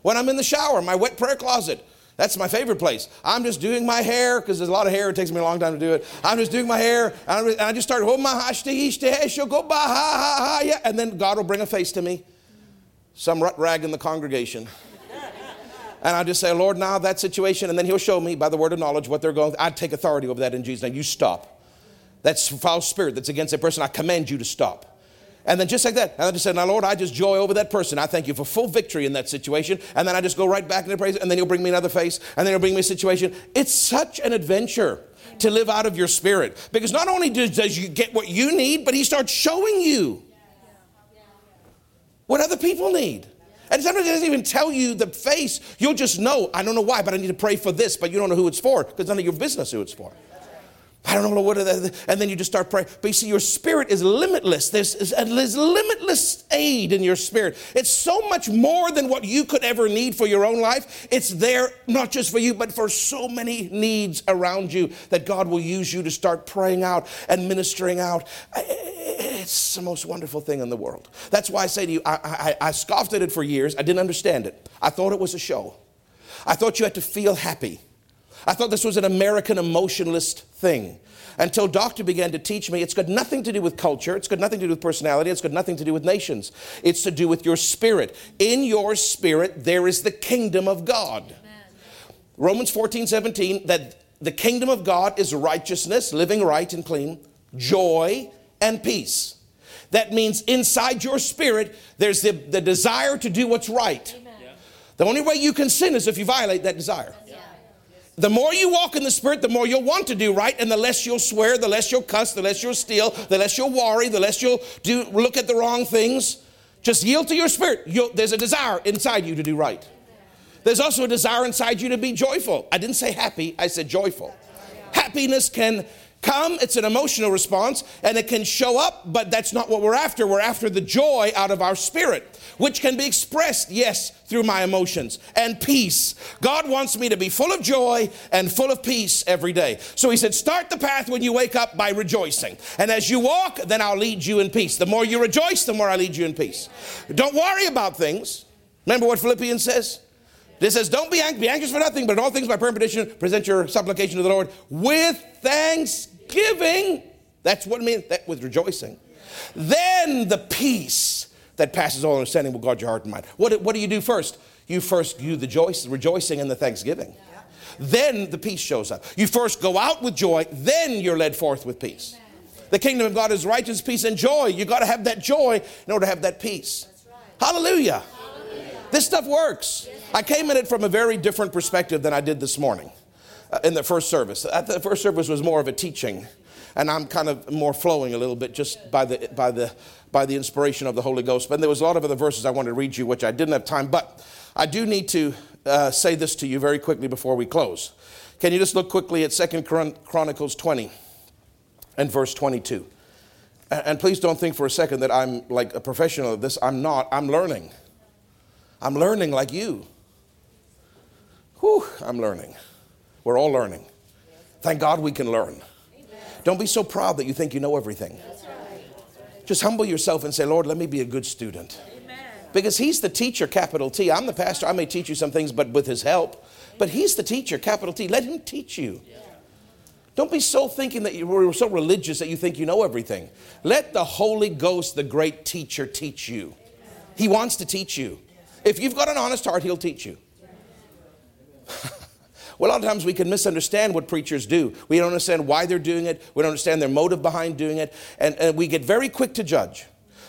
When I'm in the shower, my wet prayer closet, that's my favorite place. I'm just doing my hair because there's a lot of hair. It takes me a long time to do it. I'm just doing my hair, and I just start, oh my and then God will bring a face to me some rag in the congregation. And I just say, Lord, now that situation, and then He'll show me by the word of knowledge what they're going. I'd take authority over that in Jesus' name. You stop. That's foul spirit that's against that person. I command you to stop. And then just like that, and I just said, Now, Lord, I just joy over that person. I thank you for full victory in that situation. And then I just go right back into praise, and then He'll bring me another face, and then He'll bring me a situation. It's such an adventure to live out of your spirit because not only does you get what you need, but He starts showing you what other people need. And sometimes it doesn't even tell you the face. You'll just know, I don't know why, but I need to pray for this, but you don't know who it's for because none of your business who it's for. I don't know what, and then you just start praying. But you see, your spirit is limitless. There's, there's limitless aid in your spirit. It's so much more than what you could ever need for your own life. It's there not just for you, but for so many needs around you that God will use you to start praying out and ministering out. It's the most wonderful thing in the world. That's why I say to you, I, I, I scoffed at it for years. I didn't understand it. I thought it was a show. I thought you had to feel happy. I thought this was an American emotionalist thing until doctor began to teach me it's got nothing to do with culture it's got nothing to do with personality it's got nothing to do with nations it's to do with your spirit in your spirit there is the kingdom of god Amen. romans 14 17 that the kingdom of god is righteousness living right and clean joy and peace that means inside your spirit there's the, the desire to do what's right the only way you can sin is if you violate that desire the more you walk in the Spirit, the more you'll want to do right, and the less you'll swear, the less you'll cuss, the less you'll steal, the less you'll worry, the less you'll do look at the wrong things. Just yield to your spirit. You'll, there's a desire inside you to do right. There's also a desire inside you to be joyful. I didn't say happy, I said joyful. Happiness can come, it's an emotional response, and it can show up, but that's not what we're after. We're after the joy out of our spirit, which can be expressed, yes, through my emotions and peace. God wants me to be full of joy and full of peace every day. So he said, Start the path when you wake up by rejoicing. And as you walk, then I'll lead you in peace. The more you rejoice, the more I lead you in peace. Don't worry about things. Remember what Philippians says? It says, Don't be, ang- be anxious for nothing, but in all things by prayer and petition, present your supplication to the Lord with thanksgiving. That's what it means, that with rejoicing. Then the peace that passes all understanding will guard your heart and mind. What, what do you do first? You first do the joy, rejoicing and the thanksgiving. Then the peace shows up. You first go out with joy, then you're led forth with peace. The kingdom of God is righteousness, peace, and joy. You got to have that joy in order to have that peace. Hallelujah. This stuff works. I came at it from a very different perspective than I did this morning in the first service. The first service was more of a teaching, and I'm kind of more flowing a little bit just by the by the by the inspiration of the Holy Ghost. But there was a lot of other verses I wanted to read you, which I didn't have time. But I do need to uh, say this to you very quickly before we close. Can you just look quickly at Second Chronicles 20 and verse 22? And please don't think for a second that I'm like a professional of this. I'm not. I'm learning. I'm learning like you. Whew, I'm learning. We're all learning. Thank God we can learn. Don't be so proud that you think you know everything. Just humble yourself and say, Lord, let me be a good student. Because He's the teacher, capital T. I'm the pastor. I may teach you some things, but with His help. But He's the teacher, capital T. Let Him teach you. Don't be so thinking that you're so religious that you think you know everything. Let the Holy Ghost, the great teacher, teach you. He wants to teach you. If you've got an honest heart, He'll teach you. well, a lot of times we can misunderstand what preachers do. We don't understand why they're doing it, we don't understand their motive behind doing it, and, and we get very quick to judge.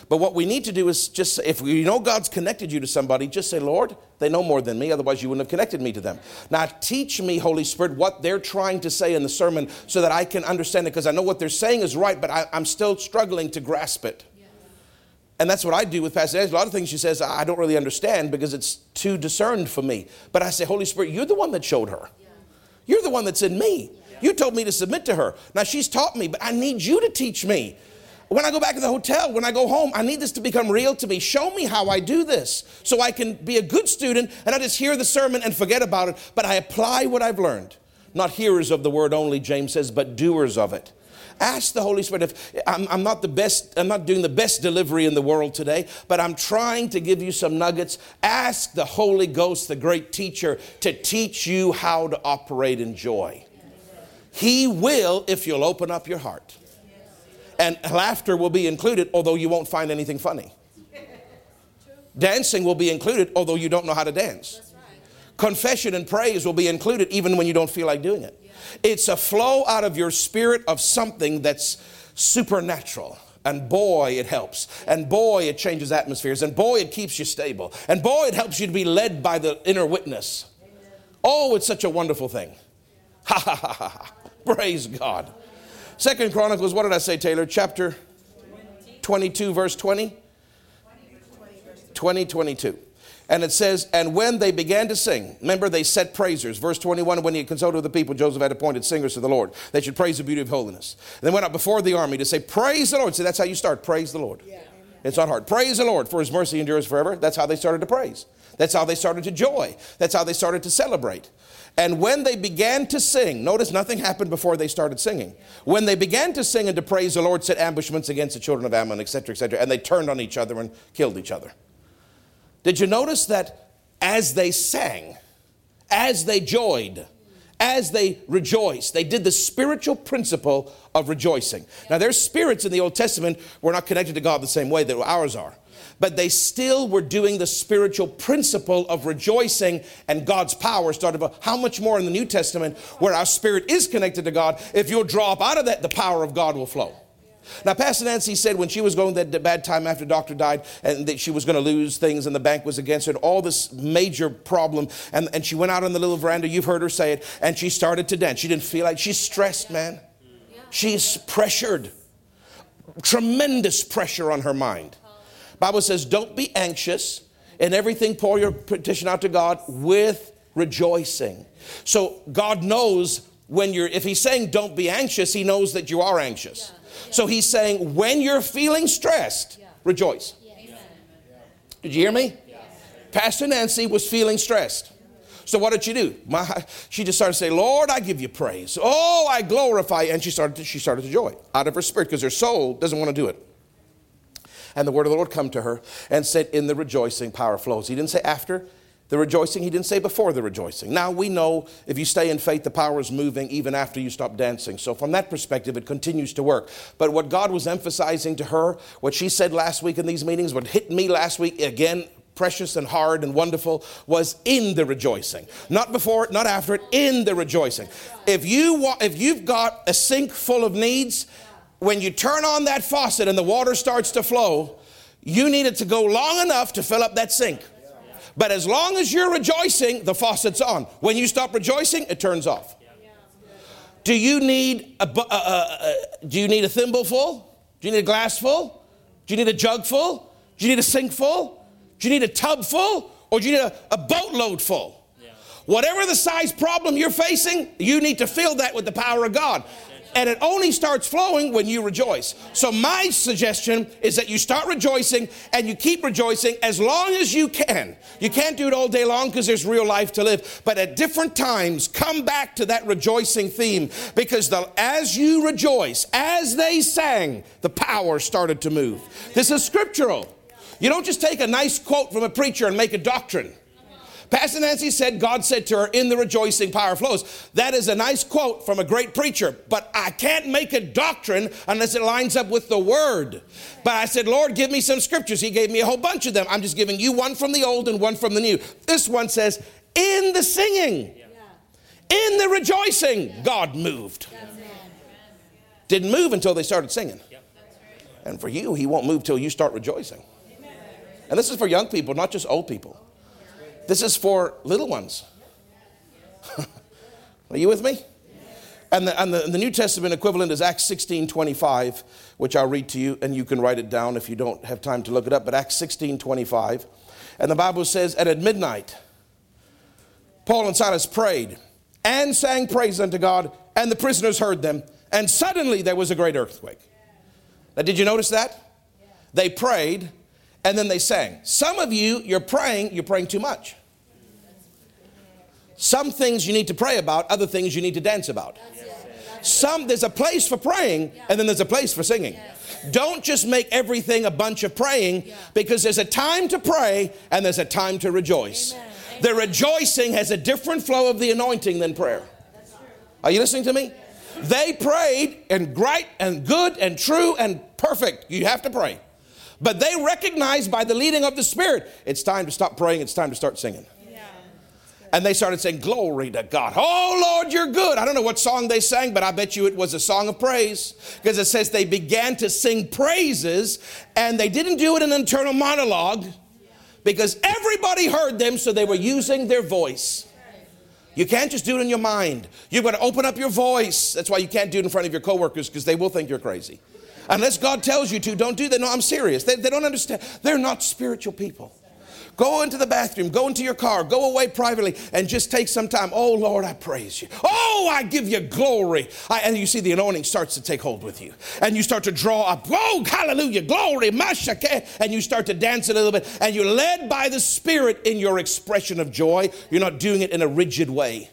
But what we need to do is just, if you know God's connected you to somebody, just say, Lord, they know more than me, otherwise you wouldn't have connected me to them. Now teach me, Holy Spirit, what they're trying to say in the sermon so that I can understand it, because I know what they're saying is right, but I, am still struggling to grasp it. And that's what I do with Pastor Angela. A lot of things she says I don't really understand because it's too discerned for me. But I say, Holy Spirit, you're the one that showed her. You're the one that's in me. You told me to submit to her. Now she's taught me, but I need you to teach me. When I go back to the hotel, when I go home, I need this to become real to me. Show me how I do this so I can be a good student and not just hear the sermon and forget about it, but I apply what I've learned. Not hearers of the word only, James says, but doers of it. Ask the Holy Spirit if I'm, I'm, not the best, I'm not doing the best delivery in the world today, but I'm trying to give you some nuggets. Ask the Holy Ghost, the great teacher, to teach you how to operate in joy. He will if you'll open up your heart. And laughter will be included, although you won't find anything funny. Dancing will be included, although you don't know how to dance. Confession and praise will be included, even when you don't feel like doing it. It's a flow out of your spirit of something that's supernatural. And boy, it helps. And boy, it changes atmospheres. And boy, it keeps you stable. And boy, it helps you to be led by the inner witness. Oh, it's such a wonderful thing. Ha ha ha ha. Praise God. Second Chronicles, what did I say, Taylor? Chapter 22, verse 20? 20, 22. And it says, and when they began to sing, remember they set praisers. Verse 21, when he had consulted with the people, Jehoshaphat appointed singers to the Lord. They should praise the beauty of holiness. And they went up before the army to say, Praise the Lord. See, that's how you start. Praise the Lord. Yeah. It's not hard. Praise the Lord, for his mercy endures forever. That's how they started to praise. That's how they started to joy. That's how they started to celebrate. And when they began to sing, notice nothing happened before they started singing. When they began to sing and to praise, the Lord set ambushments against the children of Ammon, etc., etc., and they turned on each other and killed each other. Did you notice that as they sang, as they joyed, as they rejoiced, they did the spiritual principle of rejoicing. Now, there's spirits in the Old Testament were not connected to God the same way that ours are. But they still were doing the spiritual principle of rejoicing, and God's power started. How much more in the New Testament, where our spirit is connected to God, if you'll drop out of that, the power of God will flow. Now, Pastor Nancy said when she was going that bad time after doctor died and that she was going to lose things and the bank was against her, and all this major problem, and, and she went out on the little veranda, you've heard her say it, and she started to dance. She didn't feel like she's stressed, man. She's pressured. Tremendous pressure on her mind. Bible says, don't be anxious. In everything, pour your petition out to God with rejoicing. So God knows when you're, if he's saying don't be anxious, he knows that you are anxious. So he's saying when you're feeling stressed, rejoice. Did you hear me? Pastor Nancy was feeling stressed. So what did she do? My, she just started to say, Lord, I give you praise. Oh, I glorify. And she started to, she started to joy out of her spirit because her soul doesn't want to do it. And the word of the Lord come to her and said, In the rejoicing, power flows. He didn't say after the rejoicing, he didn't say before the rejoicing. Now we know if you stay in faith, the power is moving even after you stop dancing. So from that perspective, it continues to work. But what God was emphasizing to her, what she said last week in these meetings, what hit me last week again precious and hard and wonderful was in the rejoicing. Not before it, not after it, in the rejoicing. If you if you've got a sink full of needs, when you turn on that faucet and the water starts to flow, you need it to go long enough to fill up that sink. But as long as you're rejoicing, the faucet's on. When you stop rejoicing, it turns off. Do you need a, uh, uh, uh, do you need a thimble full? Do you need a glass full? Do you need a jug full? Do you need a sink full? Do you need a tub full or do you need a, a boatload full? Whatever the size problem you're facing, you need to fill that with the power of God. And it only starts flowing when you rejoice. So, my suggestion is that you start rejoicing and you keep rejoicing as long as you can. You can't do it all day long because there's real life to live. But at different times, come back to that rejoicing theme because the, as you rejoice, as they sang, the power started to move. This is scriptural. You don't just take a nice quote from a preacher and make a doctrine. Pastor Nancy said, God said to her, In the rejoicing power flows. That is a nice quote from a great preacher, but I can't make a doctrine unless it lines up with the word. But I said, Lord, give me some scriptures. He gave me a whole bunch of them. I'm just giving you one from the old and one from the new. This one says, In the singing, in the rejoicing, God moved. Didn't move until they started singing. And for you, He won't move till you start rejoicing. And this is for young people, not just old people. This is for little ones. Are you with me? And the, and the, the, New Testament equivalent is Acts 16 25, which I'll read to you, and you can write it down if you don't have time to look it up. But Acts 16 25. And the Bible says, And at midnight, Paul and Silas prayed and sang praise unto God, and the prisoners heard them. And suddenly there was a great earthquake. Now, did you notice that? They prayed, and then they sang. Some of you, you're praying, you're praying too much. Some things you need to pray about, other things you need to dance about. Some there's a place for praying and then there's a place for singing. Don't just make everything a bunch of praying because there's a time to pray and there's a time to rejoice. The rejoicing has a different flow of the anointing than prayer. Are you listening to me? They prayed and great and good and true and perfect. You have to pray. But they recognized by the leading of the Spirit, it's time to stop praying, it's time to start singing. And they started saying, Glory to God. Oh, Lord, you're good. I don't know what song they sang, but I bet you it was a song of praise. Because it says they began to sing praises, and they didn't do it in an internal monologue because everybody heard them, so they were using their voice. You can't just do it in your mind. You've got to open up your voice. That's why you can't do it in front of your coworkers because they will think you're crazy. Unless God tells you to, don't do that. No, I'm serious. They, they don't understand. They're not spiritual people. Go into the bathroom, go into your car, go away privately, and just take some time. Oh, Lord, I praise you. Oh, I give you glory. I, and you see the anointing starts to take hold with you. And you start to draw up, oh, hallelujah, glory, mashake. And you start to dance a little bit. And you're led by the Spirit in your expression of joy. You're not doing it in a rigid way.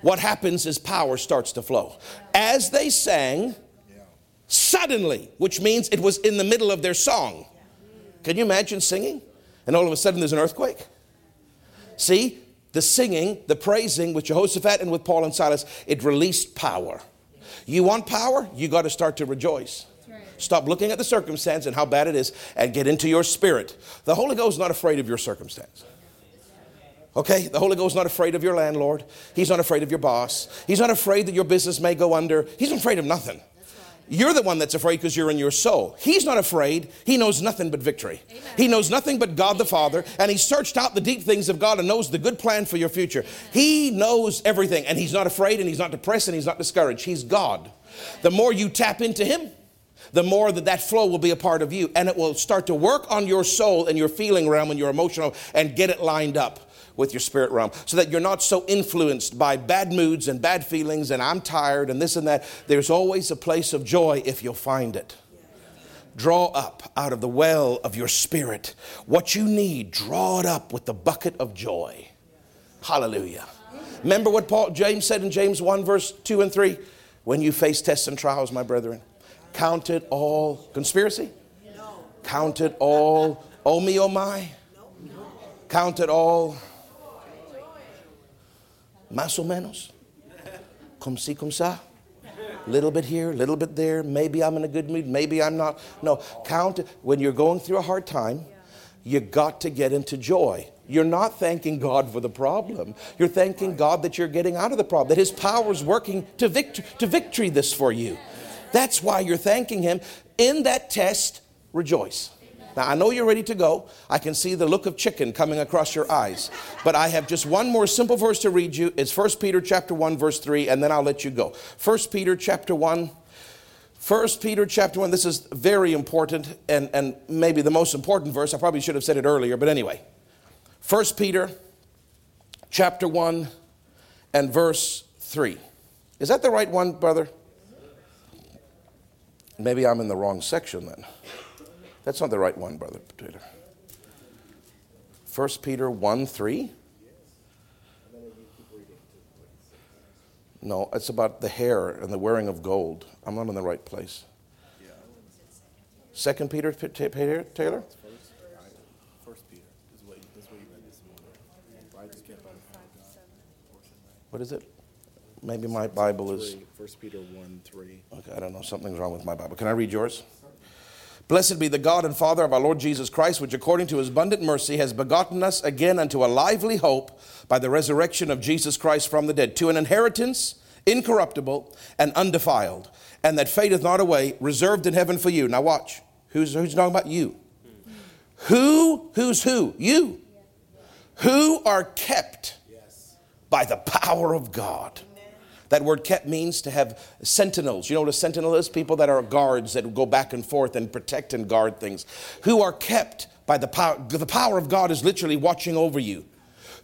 What happens is power starts to flow. As they sang, suddenly, which means it was in the middle of their song. Can you imagine singing? And all of a sudden there's an earthquake? See, the singing, the praising with Jehoshaphat and with Paul and Silas, it released power. You want power? You got to start to rejoice. Stop looking at the circumstance and how bad it is and get into your spirit. The Holy Ghost is not afraid of your circumstance. Okay? The Holy Ghost is not afraid of your landlord. He's not afraid of your boss. He's not afraid that your business may go under. He's afraid of nothing. You're the one that's afraid because you're in your soul. He's not afraid. He knows nothing but victory. Amen. He knows nothing but God the Father, and He searched out the deep things of God and knows the good plan for your future. Amen. He knows everything, and He's not afraid, and He's not depressed, and He's not discouraged. He's God. The more you tap into Him, the more that that flow will be a part of you, and it will start to work on your soul and your feeling realm and your emotional and get it lined up with your spirit realm so that you're not so influenced by bad moods and bad feelings and I'm tired and this and that. There's always a place of joy if you'll find it. Draw up out of the well of your spirit what you need, draw it up with the bucket of joy. Hallelujah. Remember what Paul James said in James 1 verse 2 and 3? When you face tests and trials, my brethren, count it all conspiracy. No. Count it all, oh me, oh my. No. Count it all, más o menos. Como si, como sa. Little bit here, little bit there. Maybe I'm in a good mood, maybe I'm not. No, count. When you're going through a hard time, you got to get into joy. You're not thanking God for the problem. You're thanking God that you're getting out of the problem, that His power is working to, vict- to victory this for you. That's why you're thanking Him. In that test, rejoice. Now, I know you're ready to go. I can see the look of chicken coming across your eyes. But I have just one more simple verse to read you. It's 1 Peter chapter 1 verse 3 and then I'll let you go. 1 Peter chapter 1 1 Peter chapter 1 this is very important and and maybe the most important verse. I probably should have said it earlier, but anyway. 1 Peter chapter 1 and verse 3. Is that the right one, brother? Maybe I'm in the wrong section then. That's not the right one, Brother Peter. 1 Peter 1 3. No, it's about the hair and the wearing of gold. I'm not in the right place. Second Peter, Taylor? First Peter is what you read this morning. What is it? Maybe my Bible is. First Peter 1 3. Okay, I don't know. Something's wrong with my Bible. Can I read yours? Blessed be the God and Father of our Lord Jesus Christ, which according to his abundant mercy has begotten us again unto a lively hope by the resurrection of Jesus Christ from the dead, to an inheritance incorruptible and undefiled, and that fadeth not away, reserved in heaven for you. Now watch. Who's, who's talking about you? Who, who's who? You. Who are kept by the power of God that word kept means to have sentinels. You know what a sentinel is? People that are guards that go back and forth and protect and guard things. Who are kept by the power. The power of God is literally watching over you.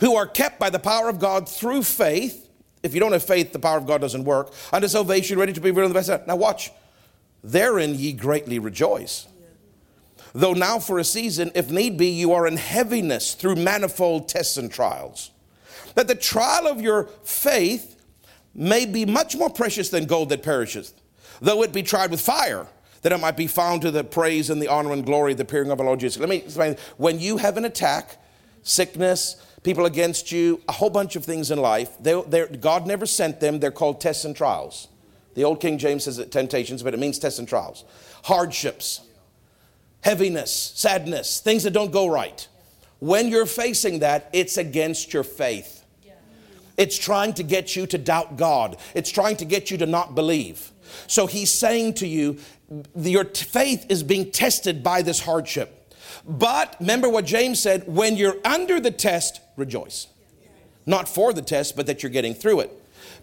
Who are kept by the power of God through faith. If you don't have faith, the power of God doesn't work. Unto salvation, ready to be revealed in the best. Now watch. Therein ye greatly rejoice. Though now for a season, if need be, you are in heaviness through manifold tests and trials. That the trial of your faith may be much more precious than gold that perisheth, though it be tried with fire, that it might be found to the praise and the honor and glory of the appearing of our Lord Jesus. Let me explain. When you have an attack, sickness, people against you, a whole bunch of things in life, they're, they're, God never sent them. They're called tests and trials. The old King James says it temptations, but it means tests and trials. Hardships, heaviness, sadness, things that don't go right. When you're facing that, it's against your faith. It's trying to get you to doubt God. It's trying to get you to not believe. So he's saying to you, your faith is being tested by this hardship. But remember what James said when you're under the test, rejoice. Not for the test, but that you're getting through it.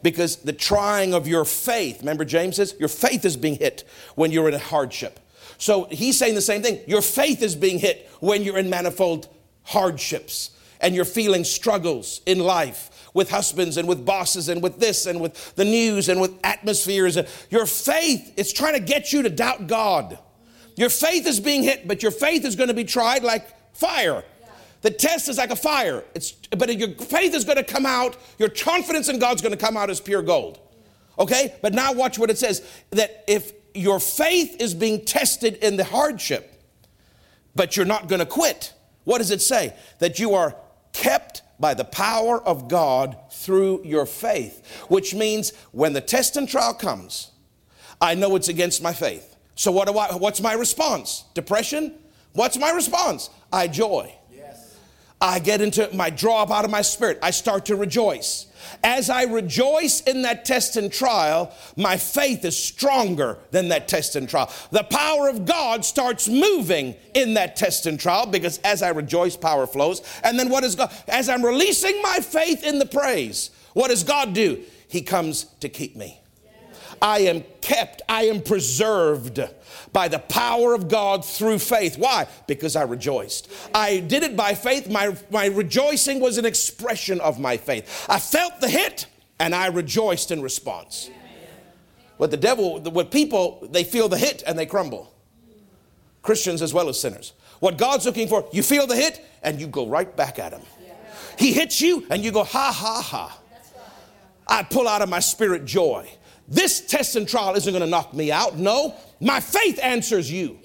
Because the trying of your faith, remember James says, your faith is being hit when you're in a hardship. So he's saying the same thing. Your faith is being hit when you're in manifold hardships and you're feeling struggles in life with husbands and with bosses and with this and with the news and with atmospheres. Your faith is trying to get you to doubt God. Your faith is being hit, but your faith is going to be tried like fire. The test is like a fire. It's, but your faith is going to come out, your confidence in God's going to come out as pure gold. Okay? But now watch what it says that if your faith is being tested in the hardship, but you're not going to quit, what does it say? That you are kept by the power of God through your faith, which means when the test and trial comes, I know it's against my faith. So what do I what's my response? Depression? What's my response? I joy. Yes. I get into my draw up out of my spirit. I start to rejoice. As I rejoice in that test and trial, my faith is stronger than that test and trial. The power of God starts moving in that test and trial because as I rejoice, power flows. And then what is God? As I'm releasing my faith in the praise, what does God do? He comes to keep me. I am kept, I am preserved by the power of God through faith. Why? Because I rejoiced. I did it by faith. My, my rejoicing was an expression of my faith. I felt the hit and I rejoiced in response. What the devil, what people, they feel the hit and they crumble. Christians as well as sinners. What God's looking for, you feel the hit and you go right back at him. He hits you and you go, ha, ha, ha. I pull out of my spirit joy. This test and trial isn't going to knock me out. No, my faith answers you.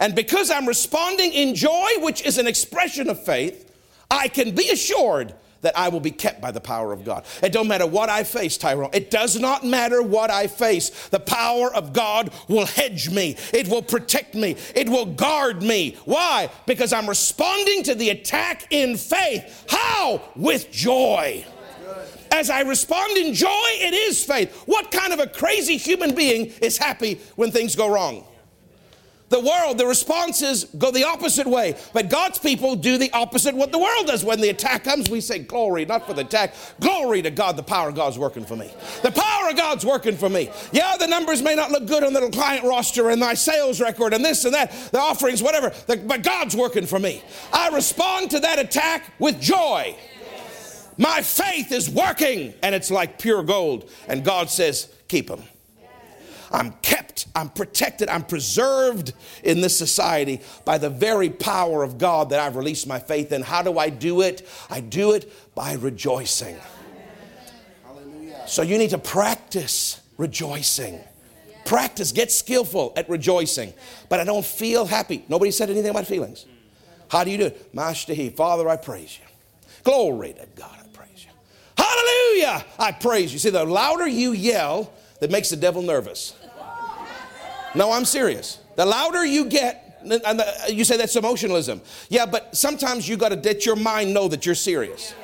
And because I'm responding in joy, which is an expression of faith, I can be assured that I will be kept by the power of God. It don't matter what I face, Tyrone. It does not matter what I face. The power of God will hedge me. It will protect me. It will guard me. Why? Because I'm responding to the attack in faith. How? With joy. As I respond in joy, it is faith. What kind of a crazy human being is happy when things go wrong? The world, the responses go the opposite way. But God's people do the opposite what the world does. When the attack comes, we say, Glory, not for the attack. Glory to God, the power of God's working for me. The power of God's working for me. Yeah, the numbers may not look good on the client roster and my sales record and this and that, the offerings, whatever, but God's working for me. I respond to that attack with joy. My faith is working and it's like pure gold. And God says, Keep them. I'm kept, I'm protected, I'm preserved in this society by the very power of God that I've released my faith in. How do I do it? I do it by rejoicing. So you need to practice rejoicing. Practice, get skillful at rejoicing. But I don't feel happy. Nobody said anything about feelings. How do you do it? Mashtahi, Father, I praise you. Glory to God. Hallelujah! I praise you. See, the louder you yell, that makes the devil nervous. No, I'm serious. The louder you get, and the, uh, you say that's emotionalism. Yeah, but sometimes you got to let your mind know that you're serious.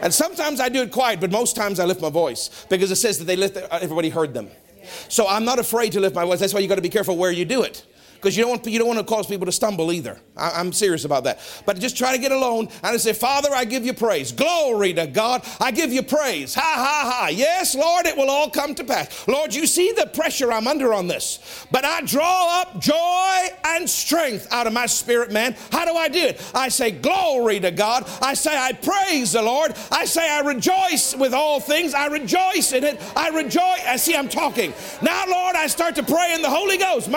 And sometimes I do it quiet, but most times I lift my voice because it says that they lift, uh, everybody heard them. So I'm not afraid to lift my voice. That's why you got to be careful where you do it because you don't want you don't want to cause people to stumble either. I, am serious about that. But just try to get alone and I say, Father, I give you praise. Glory to God. I give you praise. Ha ha ha. Yes, Lord, it will all come to pass. Lord, you see the pressure I'm under on this, but I draw up joy and strength out of my spirit, man. How do I do it? I say, Glory to God. I say, I praise the Lord. I say, I rejoice with all things. I rejoice in it. I rejoice. I see I'm talking. Now, Lord, I start to pray in the Holy Ghost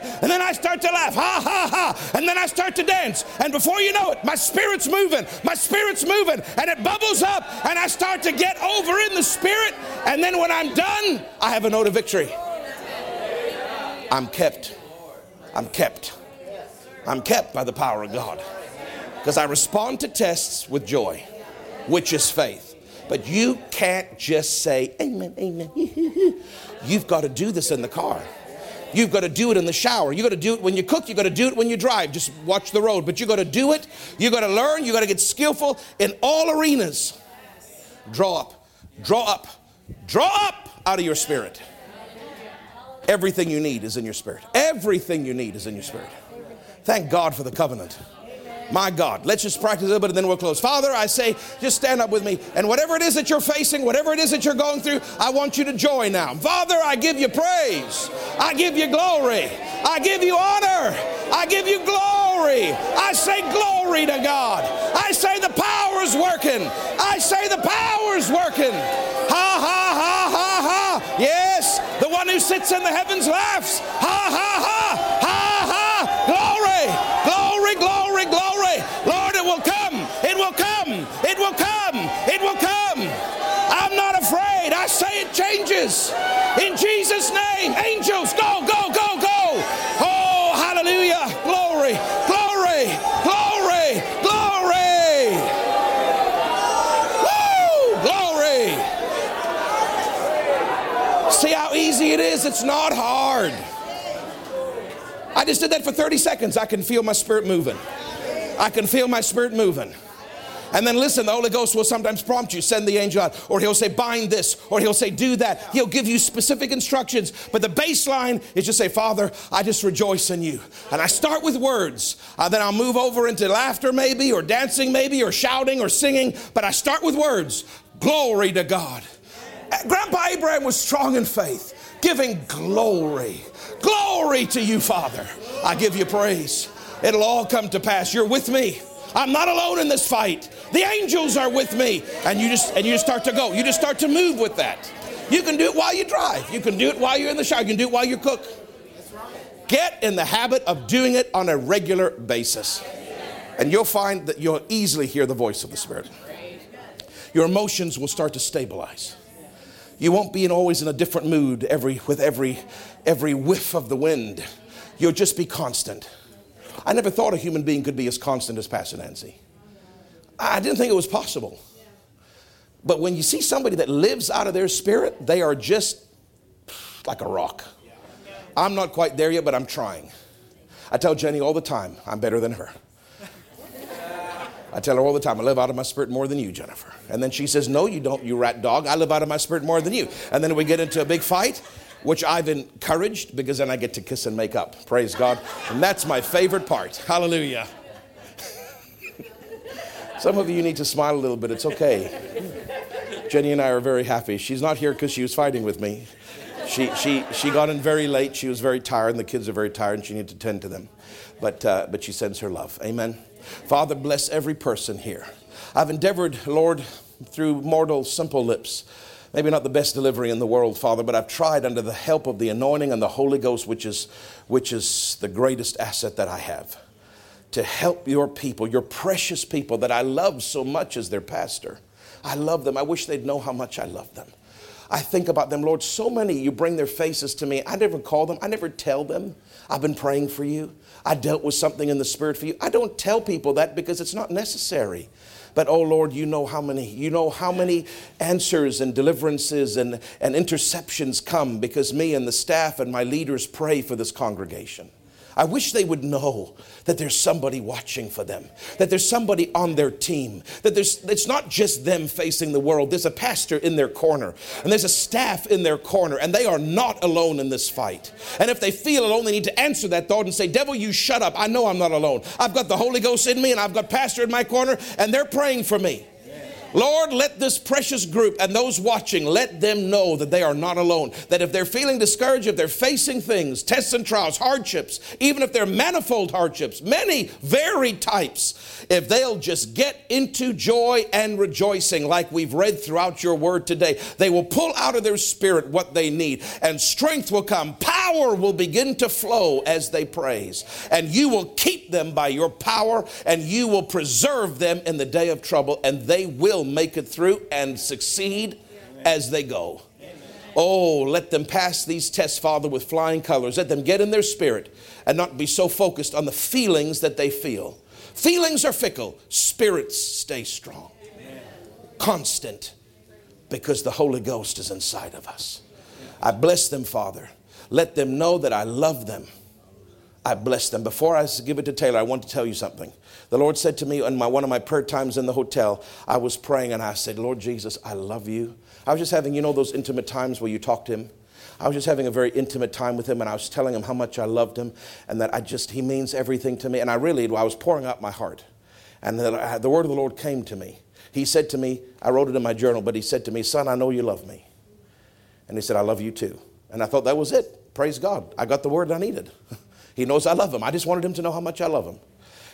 and then I start to laugh, ha ha ha, and then I start to dance. And before you know it, my spirit's moving, my spirit's moving, and it bubbles up, and I start to get over in the spirit. And then when I'm done, I have a note of victory. I'm kept. I'm kept. I'm kept by the power of God. Because I respond to tests with joy, which is faith. But you can't just say, Amen, Amen. You've got to do this in the car. You've got to do it in the shower. You've got to do it when you cook. You've got to do it when you drive. Just watch the road. But you've got to do it. You've got to learn. You've got to get skillful in all arenas. Draw up, draw up, draw up out of your spirit. Everything you need is in your spirit. Everything you need is in your spirit. Thank God for the covenant. My God, let's just practice a little bit and then we'll close. Father, I say, just stand up with me. And whatever it is that you're facing, whatever it is that you're going through, I want you to join now. Father, I give you praise. I give you glory. I give you honor. I give you glory. I say glory to God. I say the power is working. I say the power is working. Ha, ha, ha, ha, ha. Yes, the one who sits in the heavens laughs. Ha, ha, ha. It's not hard. I just did that for 30 seconds. I can feel my spirit moving. I can feel my spirit moving. And then listen, the Holy Ghost will sometimes prompt you, send the angel out, or he'll say, bind this, or he'll say, do that. He'll give you specific instructions. But the baseline is just say, Father, I just rejoice in you. And I start with words. Uh, then I'll move over into laughter, maybe, or dancing, maybe, or shouting, or singing. But I start with words. Glory to God. Grandpa Abraham was strong in faith, giving glory. Glory to you, Father. I give you praise. It'll all come to pass. You're with me. I'm not alone in this fight. The angels are with me. And you just and you just start to go. You just start to move with that. You can do it while you drive. You can do it while you're in the shower. You can do it while you cook. Get in the habit of doing it on a regular basis. And you'll find that you'll easily hear the voice of the Spirit. Your emotions will start to stabilize. You won't be in always in a different mood every with every every whiff of the wind. You'll just be constant. I never thought a human being could be as constant as Pastor Nancy. I didn't think it was possible. But when you see somebody that lives out of their spirit, they are just like a rock. I'm not quite there yet, but I'm trying. I tell Jenny all the time, I'm better than her. I tell her all the time, I live out of my spirit more than you, Jennifer. And then she says, No, you don't, you rat dog. I live out of my spirit more than you. And then we get into a big fight, which I've encouraged because then I get to kiss and make up. Praise God. And that's my favorite part. Hallelujah. Some of you need to smile a little bit. It's okay. Jenny and I are very happy. She's not here because she was fighting with me. She, she, she got in very late. She was very tired, and the kids are very tired, and she needed to tend to them. But, uh, but she sends her love. Amen. Father, bless every person here. I've endeavored, Lord, through mortal, simple lips, maybe not the best delivery in the world, Father, but I've tried under the help of the anointing and the Holy Ghost, which is, which is the greatest asset that I have, to help your people, your precious people that I love so much as their pastor. I love them. I wish they'd know how much I love them. I think about them, Lord. So many, you bring their faces to me. I never call them, I never tell them. I've been praying for you. I dealt with something in the spirit for you. I don't tell people that because it's not necessary. But oh Lord, you know how many, you know how many answers and deliverances and, and interceptions come because me and the staff and my leaders pray for this congregation. I wish they would know that there's somebody watching for them, that there's somebody on their team, that there's, it's not just them facing the world. There's a pastor in their corner, and there's a staff in their corner, and they are not alone in this fight. And if they feel alone, they need to answer that thought and say, Devil, you shut up. I know I'm not alone. I've got the Holy Ghost in me, and I've got pastor in my corner, and they're praying for me. Lord, let this precious group and those watching, let them know that they are not alone. That if they're feeling discouraged, if they're facing things, tests and trials, hardships, even if they're manifold hardships, many varied types, if they'll just get into joy and rejoicing like we've read throughout your word today, they will pull out of their spirit what they need and strength will come. Power will begin to flow as they praise. And you will keep them by your power and you will preserve them in the day of trouble and they will make it through and succeed as they go. Oh, let them pass these tests, Father, with flying colors. Let them get in their spirit and not be so focused on the feelings that they feel. Feelings are fickle, spirits stay strong, constant, because the Holy Ghost is inside of us. I bless them, Father. Let them know that I love them. I bless them. Before I give it to Taylor, I want to tell you something. The Lord said to me in my, one of my prayer times in the hotel, I was praying and I said, Lord Jesus, I love you. I was just having, you know, those intimate times where you talk to Him. I was just having a very intimate time with him, and I was telling him how much I loved him, and that I just he means everything to me. And I really, I was pouring out my heart, and the word of the Lord came to me. He said to me, I wrote it in my journal, but he said to me, "Son, I know you love me," and he said, "I love you too." And I thought that was it. Praise God, I got the word I needed. he knows I love him. I just wanted him to know how much I love him.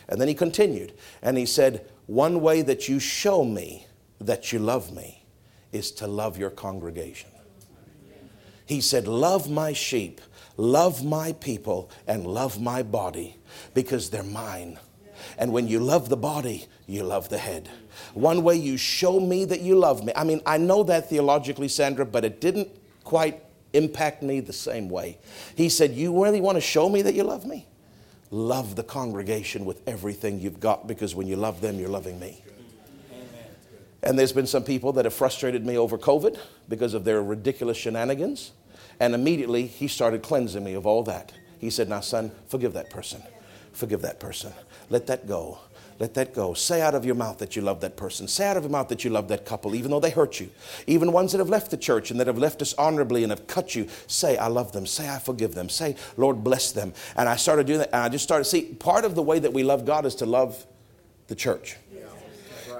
And then he continued and he said, One way that you show me that you love me is to love your congregation. He said, Love my sheep, love my people, and love my body because they're mine. And when you love the body, you love the head. One way you show me that you love me. I mean, I know that theologically, Sandra, but it didn't quite impact me the same way. He said, You really want to show me that you love me? Love the congregation with everything you've got because when you love them, you're loving me. And there's been some people that have frustrated me over COVID because of their ridiculous shenanigans. And immediately he started cleansing me of all that. He said, Now, son, forgive that person. Forgive that person. Let that go. Let that go. Say out of your mouth that you love that person. Say out of your mouth that you love that couple, even though they hurt you. Even ones that have left the church and that have left us honorably and have cut you. Say, I love them. Say, I forgive them. Say, Lord, bless them. And I started doing that. And I just started, see, part of the way that we love God is to love the church.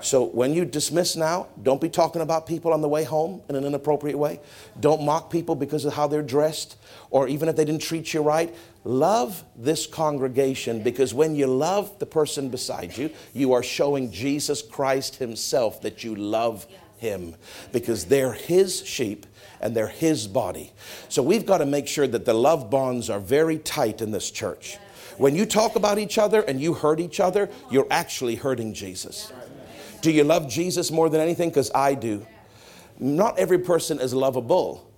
So when you dismiss now, don't be talking about people on the way home in an inappropriate way. Don't mock people because of how they're dressed or even if they didn't treat you right. Love this congregation because when you love the person beside you, you are showing Jesus Christ Himself that you love Him because they're His sheep and they're His body. So we've got to make sure that the love bonds are very tight in this church. When you talk about each other and you hurt each other, you're actually hurting Jesus. Do you love Jesus more than anything? Because I do. Not every person is lovable,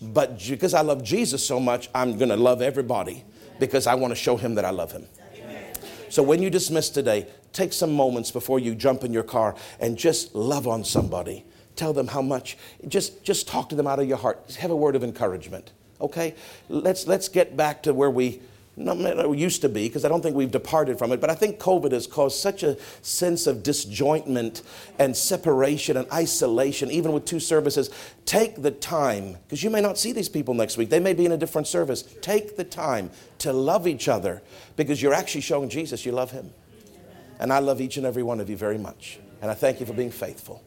but because I love Jesus so much, I'm going to love everybody because I want to show him that I love him. So when you dismiss today, take some moments before you jump in your car and just love on somebody. Tell them how much. Just, just talk to them out of your heart. Have a word of encouragement. Okay? Let's, let's get back to where we not used to be because I don't think we've departed from it, but I think COVID has caused such a sense of disjointment and separation and isolation, even with two services. Take the time, because you may not see these people next week, they may be in a different service. Take the time to love each other because you're actually showing Jesus you love him. And I love each and every one of you very much. And I thank you for being faithful.